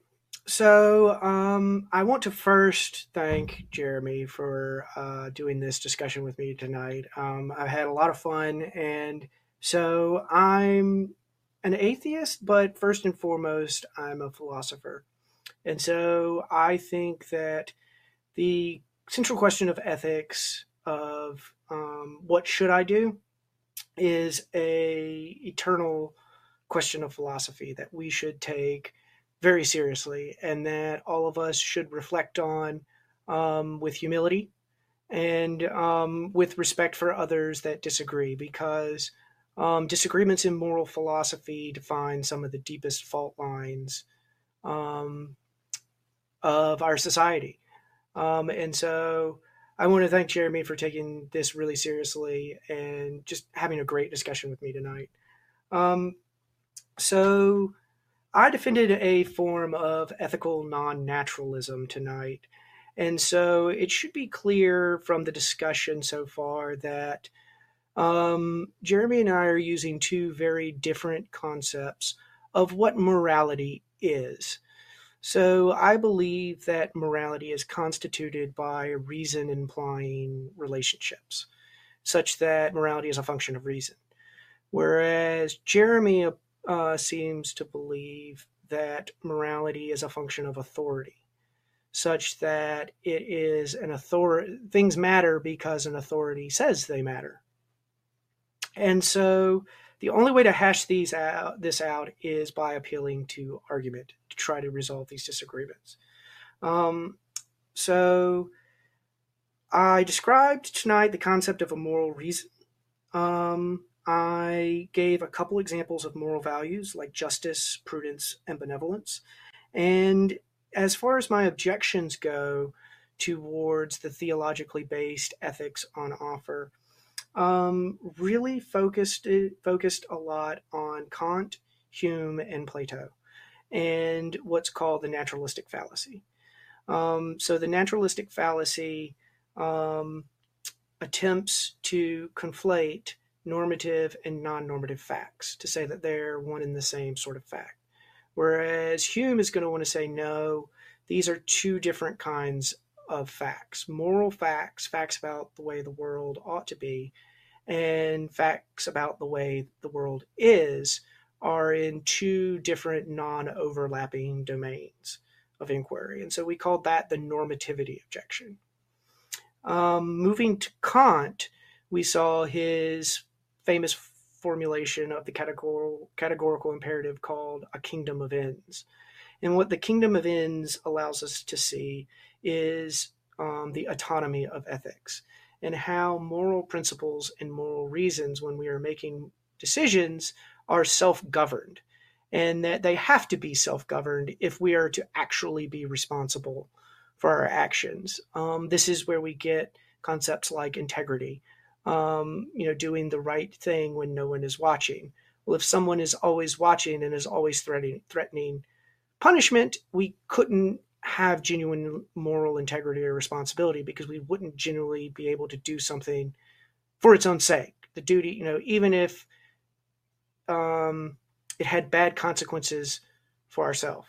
S3: so um, I want to first thank Jeremy for uh, doing this discussion with me tonight. Um, I've had a lot of fun, and so I'm an atheist, but first and foremost, I'm a philosopher. And so I think that the central question of ethics, of um, what should I do, is a eternal question of philosophy that we should take very seriously and that all of us should reflect on um, with humility and um, with respect for others that disagree because um, disagreements in moral philosophy define some of the deepest fault lines um, of our society. Um, and so I want to thank Jeremy for taking this really seriously and just having a great discussion with me tonight. Um, so, I defended a form of ethical non naturalism tonight. And so it should be clear from the discussion so far that um, Jeremy and I are using two very different concepts of what morality is. So I believe that morality is constituted by reason implying relationships, such that morality is a function of reason. Whereas Jeremy uh, seems to believe that morality is a function of authority, such that it is an authority, things matter because an authority says they matter. And so the only way to hash these out, this out is by appealing to argument to try to resolve these disagreements. Um, so I described tonight the concept of a moral reason. Um, I gave a couple examples of moral values like justice, prudence, and benevolence. And as far as my objections go towards the theologically based ethics on offer, um, really focused focused a lot on Kant, Hume, and Plato, and what's called the naturalistic fallacy. Um, so the naturalistic fallacy um, attempts to conflate normative and non normative facts to say that they're one and the same sort of fact. Whereas Hume is going to want to say, no, these are two different kinds of facts moral facts, facts about the way the world ought to be, and facts about the way the world is are in two different non overlapping domains of inquiry. And so we called that the normativity objection. Um, moving to Kant, we saw his famous formulation of the categorical, categorical imperative called a kingdom of ends. And what the kingdom of ends allows us to see is um, the autonomy of ethics and how moral principles and moral reasons, when we are making decisions, are self governed. And that they have to be self governed if we are to actually be responsible for our actions. Um, this is where we get concepts like integrity, um, you know, doing the right thing when no one is watching. Well, if someone is always watching and is always threatening threatening punishment, we couldn't have genuine moral integrity or responsibility because we wouldn't genuinely be able to do something for its own sake. The duty, you know, even if um, it had bad consequences for ourselves.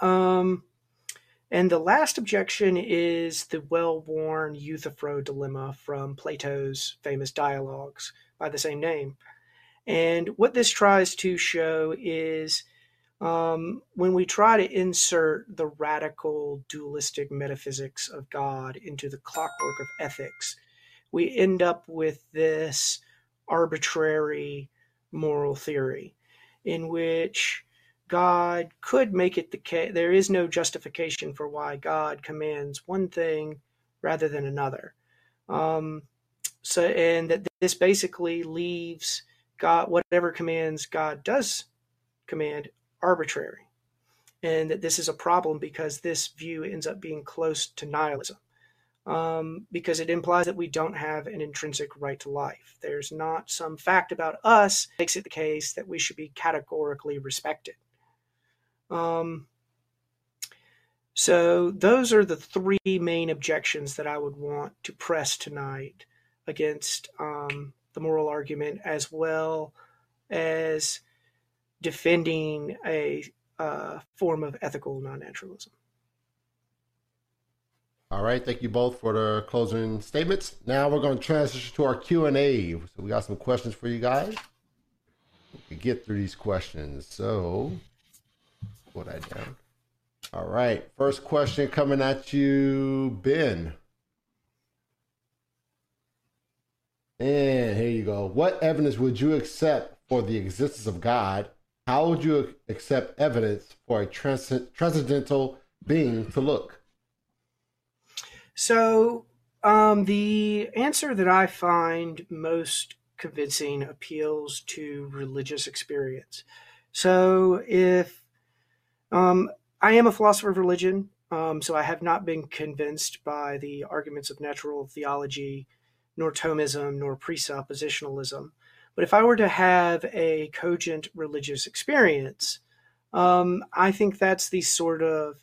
S3: Um, and the last objection is the well worn Euthyphro dilemma from Plato's famous dialogues by the same name. And what this tries to show is um, when we try to insert the radical dualistic metaphysics of God into the clockwork of ethics, we end up with this arbitrary moral theory in which God could make it the case. There is no justification for why God commands one thing rather than another. Um, so, and that this basically leaves God, whatever commands God does command, arbitrary. and that this is a problem because this view ends up being close to nihilism. Um, because it implies that we don't have an intrinsic right to life. There's not some fact about us makes it the case that we should be categorically respected. Um, so those are the three main objections that I would want to press tonight against um, the moral argument, as well as defending a uh, form of ethical non-naturalism.
S2: All right, thank you both for the closing statements. Now we're going to transition to our Q and A. So we got some questions for you guys. We can get through these questions. So, put that down. All right, first question coming at you, Ben. And here you go. What evidence would you accept for the existence of God? How would you accept evidence for a trans- transcendental being to look?
S3: So, um, the answer that I find most convincing appeals to religious experience. So, if um, I am a philosopher of religion, um, so I have not been convinced by the arguments of natural theology, nor Thomism, nor presuppositionalism. But if I were to have a cogent religious experience, um, I think that's the sort of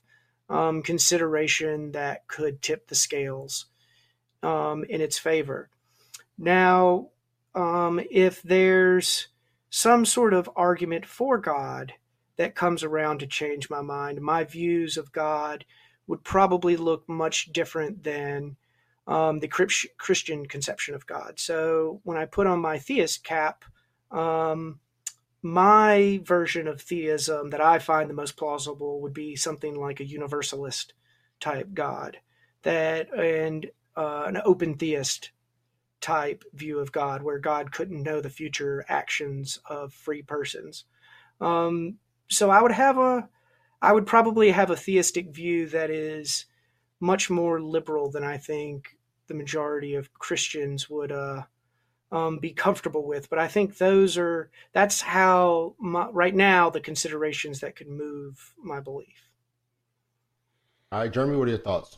S3: um, consideration that could tip the scales um, in its favor. Now, um, if there's some sort of argument for God that comes around to change my mind, my views of God would probably look much different than um, the Christian conception of God. So when I put on my theist cap, um, my version of theism that I find the most plausible would be something like a universalist type God, that and uh, an open theist type view of God, where God couldn't know the future actions of free persons. Um, so I would have a, I would probably have a theistic view that is much more liberal than I think the majority of Christians would uh, um, be comfortable with. But I think those are that's how my, right now the considerations that could move my belief.
S2: All right, Jeremy, what are your thoughts?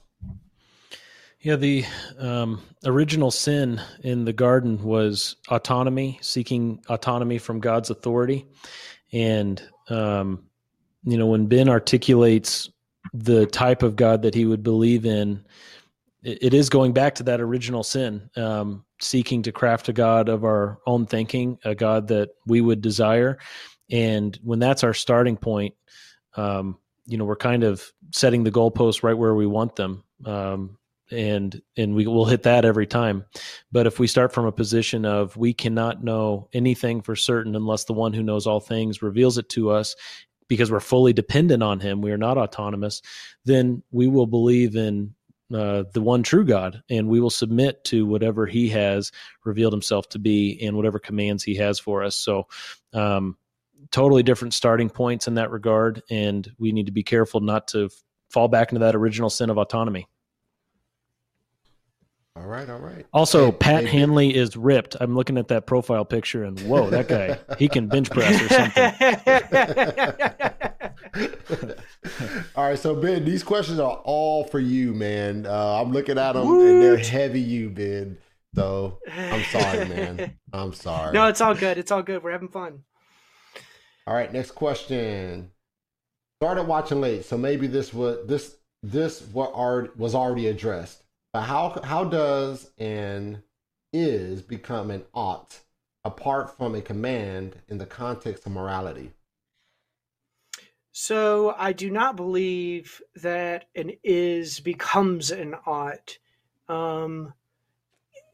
S1: Yeah, the um, original sin in the garden was autonomy, seeking autonomy from God's authority, and um, you know when Ben articulates the type of God that he would believe in, it, it is going back to that original sin. Um, seeking to craft a God of our own thinking, a God that we would desire. And when that's our starting point, um, you know, we're kind of setting the goalposts right where we want them. Um, and and we will hit that every time. But if we start from a position of we cannot know anything for certain unless the one who knows all things reveals it to us, because we're fully dependent on him, we are not autonomous, then we will believe in uh, the one true God, and we will submit to whatever He has revealed Himself to be and whatever commands He has for us. So, um, totally different starting points in that regard, and we need to be careful not to fall back into that original sin of autonomy.
S2: All right, all right.
S1: Also, hey, Pat hey, Hanley is ripped. I'm looking at that profile picture, and whoa, that guy, he can bench press or
S2: something. all right, so Ben, these questions are all for you, man. Uh, I'm looking at them, Woot. and they're heavy, you, Ben. So I'm sorry, man. I'm sorry.
S3: No, it's all good. It's all good. We're having fun.
S2: All right, next question. Started watching late, so maybe this was this this what art was already addressed. But how how does an is become an ought apart from a command in the context of morality?
S3: So I do not believe that an is becomes an ought um,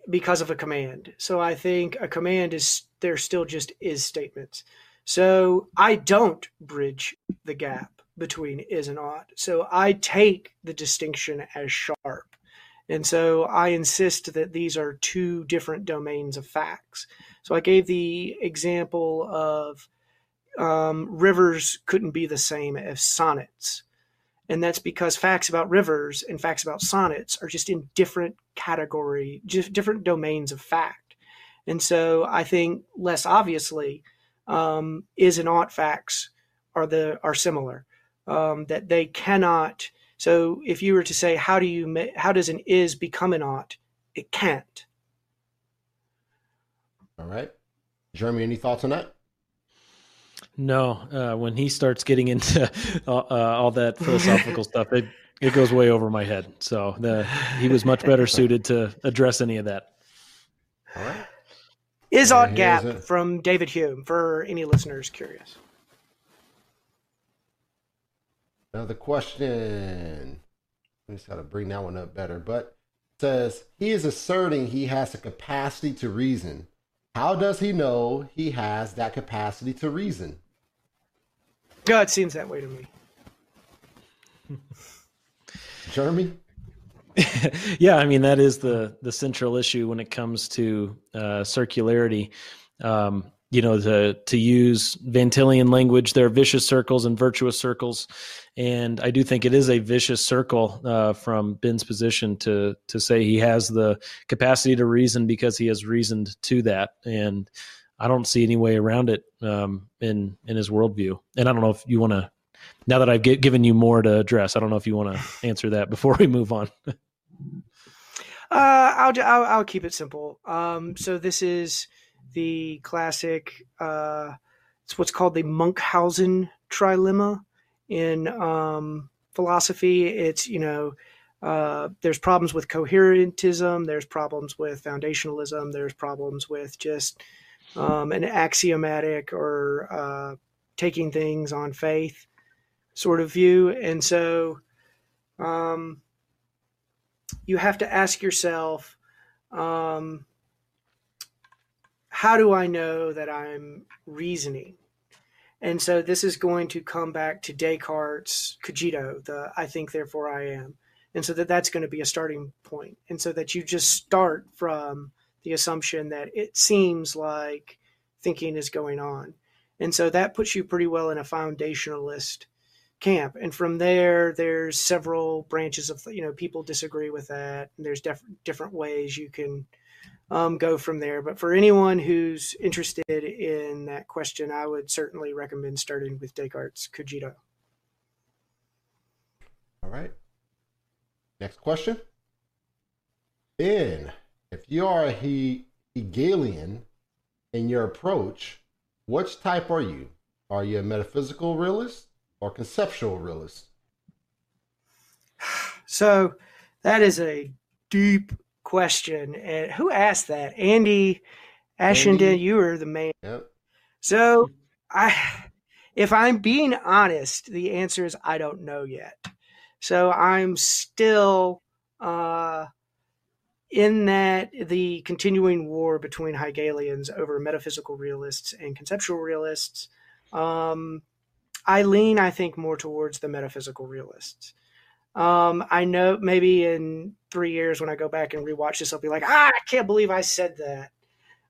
S3: because of a command. So I think a command is they're still just is statements. So I don't bridge the gap between is and ought. So I take the distinction as sharp. And so I insist that these are two different domains of facts. So I gave the example of um, rivers couldn't be the same as sonnets. And that's because facts about rivers and facts about sonnets are just in different category, just different domains of fact. And so I think less obviously, um, is and ought facts are the are similar. um, that they cannot. So if you were to say, how do you how does an is become an ought? It can't.
S2: All right, Jeremy, any thoughts on that?
S1: No, uh, when he starts getting into uh, all that philosophical stuff, it it goes way over my head. So the, he was much better suited to address any of that.
S2: All right.
S3: Is ought gap from David Hume for any listeners curious?
S2: Another question. I just got to bring that one up better. But says he is asserting he has the capacity to reason. How does he know he has that capacity to reason?
S3: God, it seems that way to me.
S2: Jeremy?
S1: yeah, I mean that is the the central issue when it comes to uh, circularity. Um, you know, to to use Van Tillian language, there are vicious circles and virtuous circles, and I do think it is a vicious circle uh, from Ben's position to to say he has the capacity to reason because he has reasoned to that, and I don't see any way around it um, in in his worldview. And I don't know if you want to. Now that I've given you more to address, I don't know if you want to answer that before we move on. uh,
S3: I'll, I'll, I'll keep it simple. Um, so this is the classic. Uh, it's what's called the Munchausen trilemma in um, philosophy. It's you know uh, there's problems with coherentism, there's problems with foundationalism, there's problems with just um, an axiomatic or uh, taking things on faith sort of view, and so um, you have to ask yourself. Um, how do I know that I'm reasoning? And so this is going to come back to Descartes' cogito, the I think, therefore I am. And so that that's going to be a starting point. And so that you just start from the assumption that it seems like thinking is going on. And so that puts you pretty well in a foundationalist camp. And from there, there's several branches of, you know, people disagree with that. And there's def- different ways you can um, go from there. But for anyone who's interested in that question, I would certainly recommend starting with Descartes' Cogito.
S2: All right. Next question. Ben, if you are a he- Hegelian in your approach, which type are you? Are you a metaphysical realist or conceptual realist?
S3: So that is a deep question. And who asked that? Andy Ashenden, you were the man.
S2: Yep.
S3: So I if I'm being honest, the answer is I don't know yet. So I'm still uh, in that the continuing war between Hegelians over metaphysical realists and conceptual realists. Um, I lean, I think, more towards the metaphysical realists. Um, I know maybe in three years when I go back and rewatch this, I'll be like, ah, I can't believe I said that.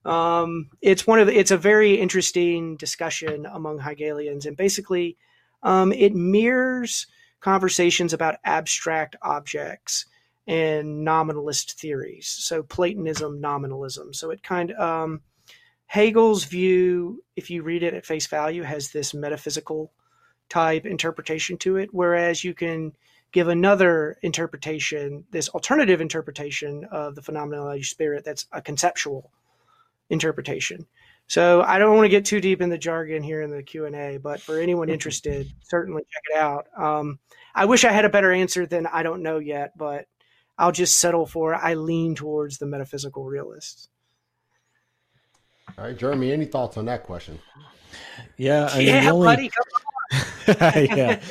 S3: Um, it's one of the, it's a very interesting discussion among Hegelians, and basically, um, it mirrors conversations about abstract objects and nominalist theories. So Platonism, nominalism. So it kind of um, Hegel's view, if you read it at face value, has this metaphysical type interpretation to it, whereas you can give another interpretation, this alternative interpretation of the phenomenology spirit that's a conceptual interpretation. So I don't want to get too deep in the jargon here in the Q and A, but for anyone interested, certainly check it out. Um, I wish I had a better answer than I don't know yet, but I'll just settle for I lean towards the metaphysical realists.
S2: All right, Jeremy, any thoughts on that question?
S1: Yeah, I mean,
S3: yeah,
S1: only...
S3: buddy,
S1: yeah.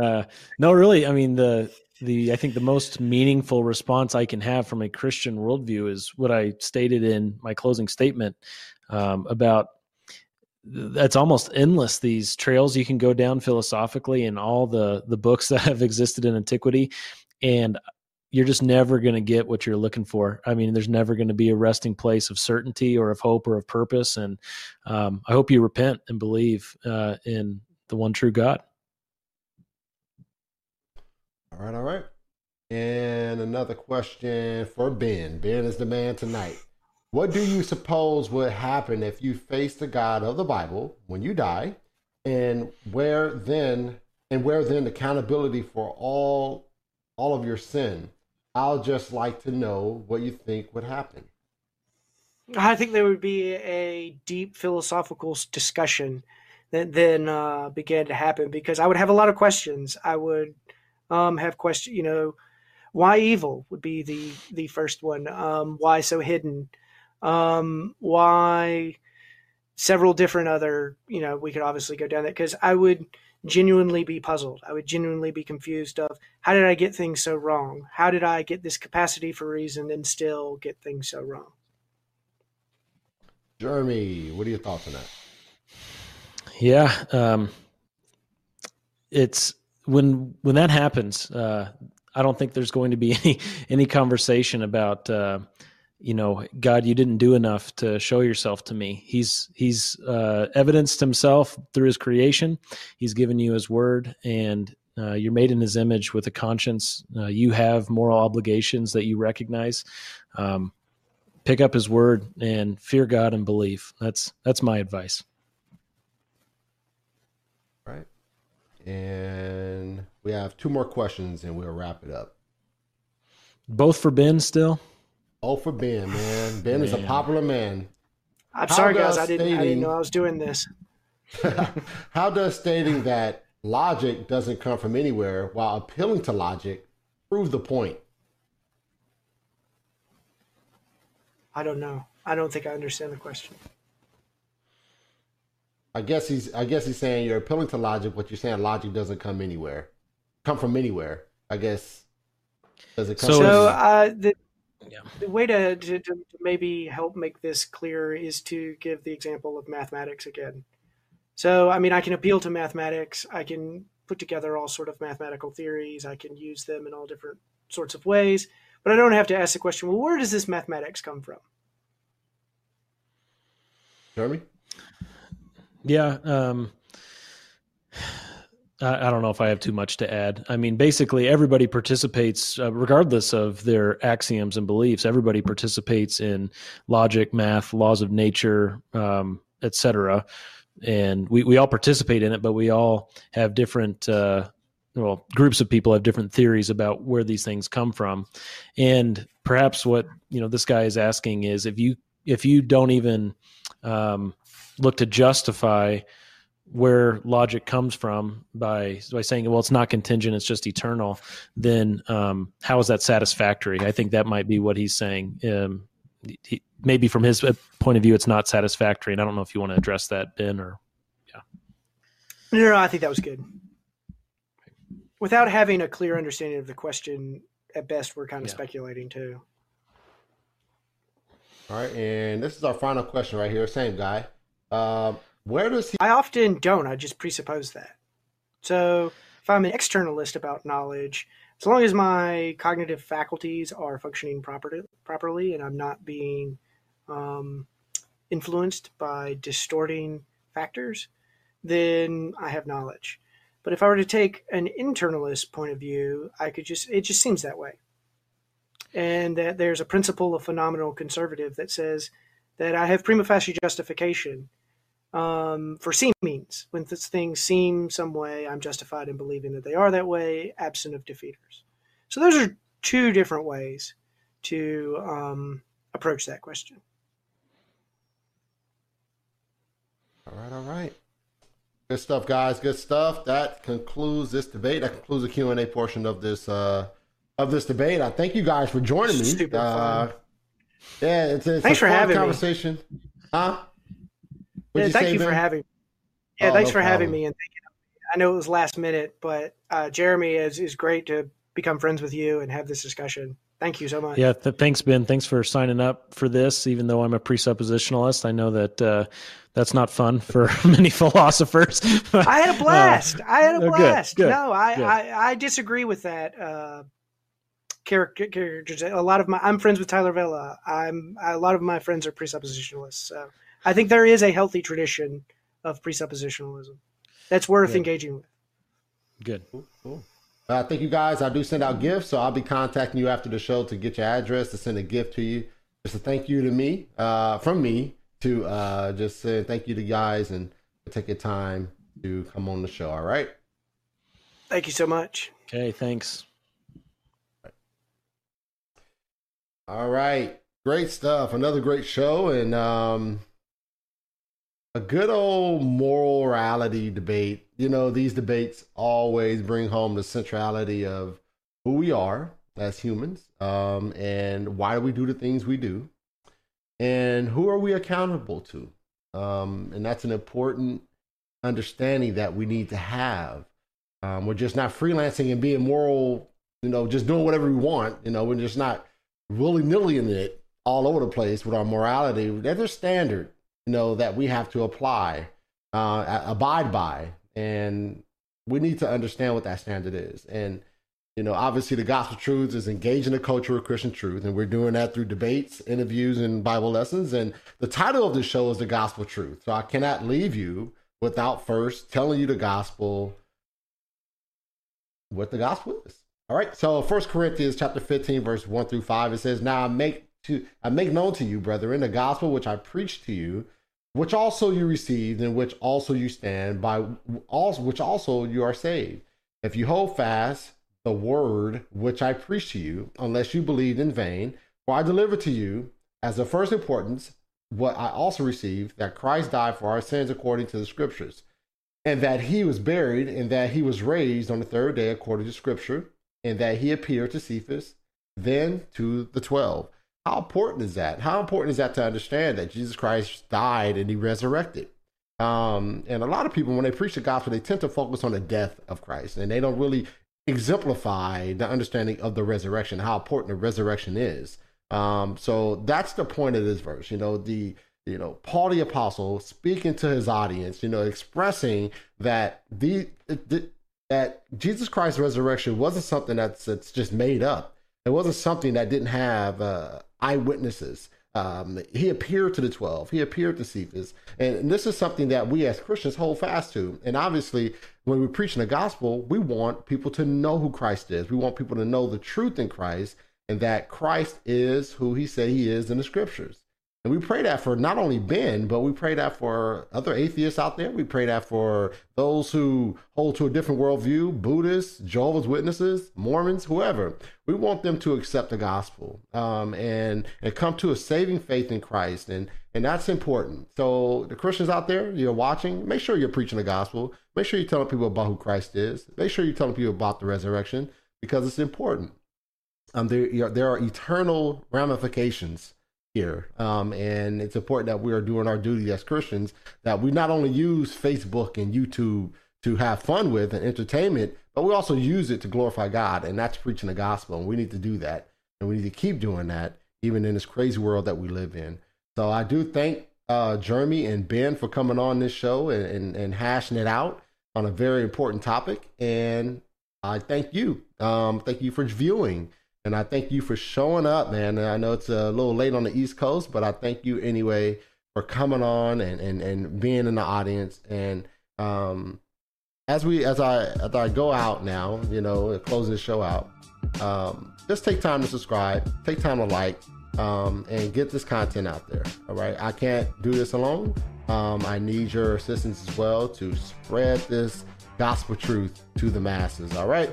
S1: Uh, no, really. I mean, the the I think the most meaningful response I can have from a Christian worldview is what I stated in my closing statement um, about that's almost endless these trails you can go down philosophically in all the the books that have existed in antiquity and you're just never going to get what you're looking for i mean there's never going to be a resting place of certainty or of hope or of purpose and um, i hope you repent and believe uh, in the one true God.
S2: All right, all right. And another question for Ben. Ben is the man tonight. What do you suppose would happen if you face the God of the Bible when you die? And where then and where then accountability for all all of your sin. I'll just like to know what you think would happen.
S3: I think there would be a deep philosophical discussion that then uh, began to happen because I would have a lot of questions. I would um, have question, you know, why evil would be the the first one. Um, why so hidden? Um, why several different other? You know, we could obviously go down that because I would genuinely be puzzled. I would genuinely be confused of how did I get things so wrong? How did I get this capacity for reason and still get things so wrong?
S2: Jeremy, what are your thoughts on that?
S1: Yeah, um, it's when when that happens. Uh, I don't think there's going to be any any conversation about uh, you know God, you didn't do enough to show yourself to me. He's he's uh, evidenced himself through his creation. He's given you his word, and uh, you're made in his image with a conscience. Uh, you have moral obligations that you recognize. Um, pick up his word and fear God and believe. That's that's my advice.
S2: Right. And we have two more questions and we'll wrap it up.
S1: Both for Ben still?
S2: Oh for Ben, man. Ben man. is a popular man.
S3: I'm How sorry guys, I didn't stating, I didn't know I was doing this.
S2: How does stating that logic doesn't come from anywhere while appealing to logic prove the point?
S3: I don't know. I don't think I understand the question.
S2: I guess he's I guess he's saying you're appealing to logic, but you're saying logic doesn't come anywhere, come from anywhere. I guess
S3: does it come? So, so uh, the yeah. the way to, to, to maybe help make this clear is to give the example of mathematics again. So I mean, I can appeal to mathematics. I can put together all sort of mathematical theories. I can use them in all different sorts of ways. But I don't have to ask the question, well, where does this mathematics come from?
S2: Jeremy?
S1: Yeah. Um, I, I, don't know if I have too much to add. I mean, basically, everybody participates, uh, regardless of their axioms and beliefs. Everybody participates in logic, math, laws of nature, um, etc. And we, we all participate in it, but we all have different uh, well groups of people have different theories about where these things come from and perhaps what you know this guy is asking is if you if you don't even um, look to justify where logic comes from by by saying well it's not contingent it's just eternal then um, how is that satisfactory i think that might be what he's saying um, he, maybe from his uh, point of view it's not satisfactory and i don't know if you want to address that ben or yeah
S3: no, no, no i think that was good without having a clear understanding of the question, at best we're kind of yeah. speculating too.
S2: All right, and this is our final question right here. Same guy. Uh, where does he?
S3: I often don't. I just presuppose that. So if I'm an externalist about knowledge, as long as my cognitive faculties are functioning properly, properly, and I'm not being um, influenced by distorting factors, then I have knowledge. But if I were to take an internalist point of view, I could just, it just seems that way. And that there's a principle of phenomenal conservative that says that I have prima facie justification um, for seemings. When things seem some way, I'm justified in believing that they are that way, absent of defeaters. So those are two different ways to um, approach that question.
S2: All right, all right. Good stuff, guys. Good stuff. That concludes this debate. That concludes the Q and A portion of this uh, of this debate. I thank you guys for joining me.
S3: Super uh,
S2: fun. Yeah, it's, it's
S3: thanks
S2: a
S3: for having
S2: conversation. Me. Huh?
S3: Yeah, you thank you ben? for having. Me. Yeah, oh, thanks no for problem. having me and I know it was last minute, but uh, Jeremy is is great to become friends with you and have this discussion. Thank you so much.
S1: Yeah, th- thanks, Ben. Thanks for signing up for this. Even though I'm a presuppositionalist, I know that uh, that's not fun for many philosophers.
S3: I had a blast. Uh, I had a oh, blast. Good, good, no, I. I, I disagree with that. Uh, character characters. A lot of my I'm friends with Tyler Vela. I'm a lot of my friends are presuppositionalists. So I think there is a healthy tradition of presuppositionalism that's worth engaging with.
S1: Good.
S2: Cool. cool. Uh, thank you guys. I do send out gifts, so I'll be contacting you after the show to get your address to send a gift to you. Just a thank you to me, uh, from me to uh, just say thank you to guys and take your time to come on the show. All right.
S3: Thank you so much.
S1: Okay, thanks.
S2: All right. Great stuff. Another great show and um a good old morality debate. You know, these debates always bring home the centrality of who we are as humans, um, and why we do the things we do, and who are we accountable to. Um, and that's an important understanding that we need to have. Um, we're just not freelancing and being moral, you know, just doing whatever we want. You know, we're just not willy nilly in it all over the place with our morality. There's a standard, you know, that we have to apply, uh, abide by, and we need to understand what that standard is. And you know, obviously the gospel truths is engaging the culture of Christian truth, and we're doing that through debates, interviews, and Bible lessons. And the title of the show is the gospel truth. So I cannot leave you without first telling you the gospel, what the gospel is. All right. So First Corinthians chapter 15, verse 1 through 5, it says, Now I make to I make known to you, brethren, the gospel which I preached to you, which also you received, in which also you stand, by also which also you are saved. If you hold fast the word which I preached to you, unless you believed in vain. For I delivered to you as of first importance what I also received that Christ died for our sins according to the scriptures, and that he was buried, and that he was raised on the third day according to scripture, and that he appeared to Cephas, then to the twelve. How important is that? How important is that to understand that Jesus Christ died and he resurrected? Um, and a lot of people, when they preach the gospel, they tend to focus on the death of Christ, and they don't really exemplify the understanding of the resurrection, how important the resurrection is. Um, so that's the point of this verse. You know, the you know Paul the apostle speaking to his audience, you know, expressing that the, the that Jesus Christ's resurrection wasn't something that's that's just made up. It wasn't something that didn't have uh, eyewitnesses. Um, he appeared to the 12, he appeared to Cephas. And this is something that we as Christians hold fast to. And obviously, when we're preaching the gospel, we want people to know who Christ is. We want people to know the truth in Christ and that Christ is who he said he is in the scriptures. And we pray that for not only Ben, but we pray that for other atheists out there. We pray that for those who hold to a different worldview, Buddhists, Jehovah's Witnesses, Mormons, whoever. We want them to accept the gospel um, and and come to a saving faith in Christ, and and that's important. So the Christians out there, you're watching, make sure you're preaching the gospel. Make sure you're telling people about who Christ is. Make sure you're telling people about the resurrection because it's important. Um, there there are eternal ramifications here. Um, and it's important that we are doing our duty as Christians, that we not only use Facebook and YouTube to have fun with and entertainment, but we also use it to glorify God. And that's preaching the gospel. And we need to do that. And we need to keep doing that, even in this crazy world that we live in. So I do thank uh, Jeremy and Ben for coming on this show and, and, and hashing it out on a very important topic. And I thank you. Um, thank you for viewing. And I thank you for showing up, man. And I know it's a little late on the East Coast, but I thank you anyway for coming on and, and, and being in the audience. And um, as we as I as I go out now, you know, closing the show out, um, just take time to subscribe, take time to like, um, and get this content out there. All right, I can't do this alone. Um, I need your assistance as well to spread this gospel truth to the masses. All right,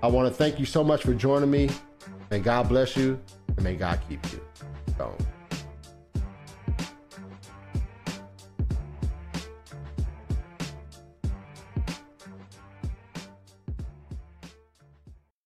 S2: I want to thank you so much for joining me. May God bless you and may God keep you. So.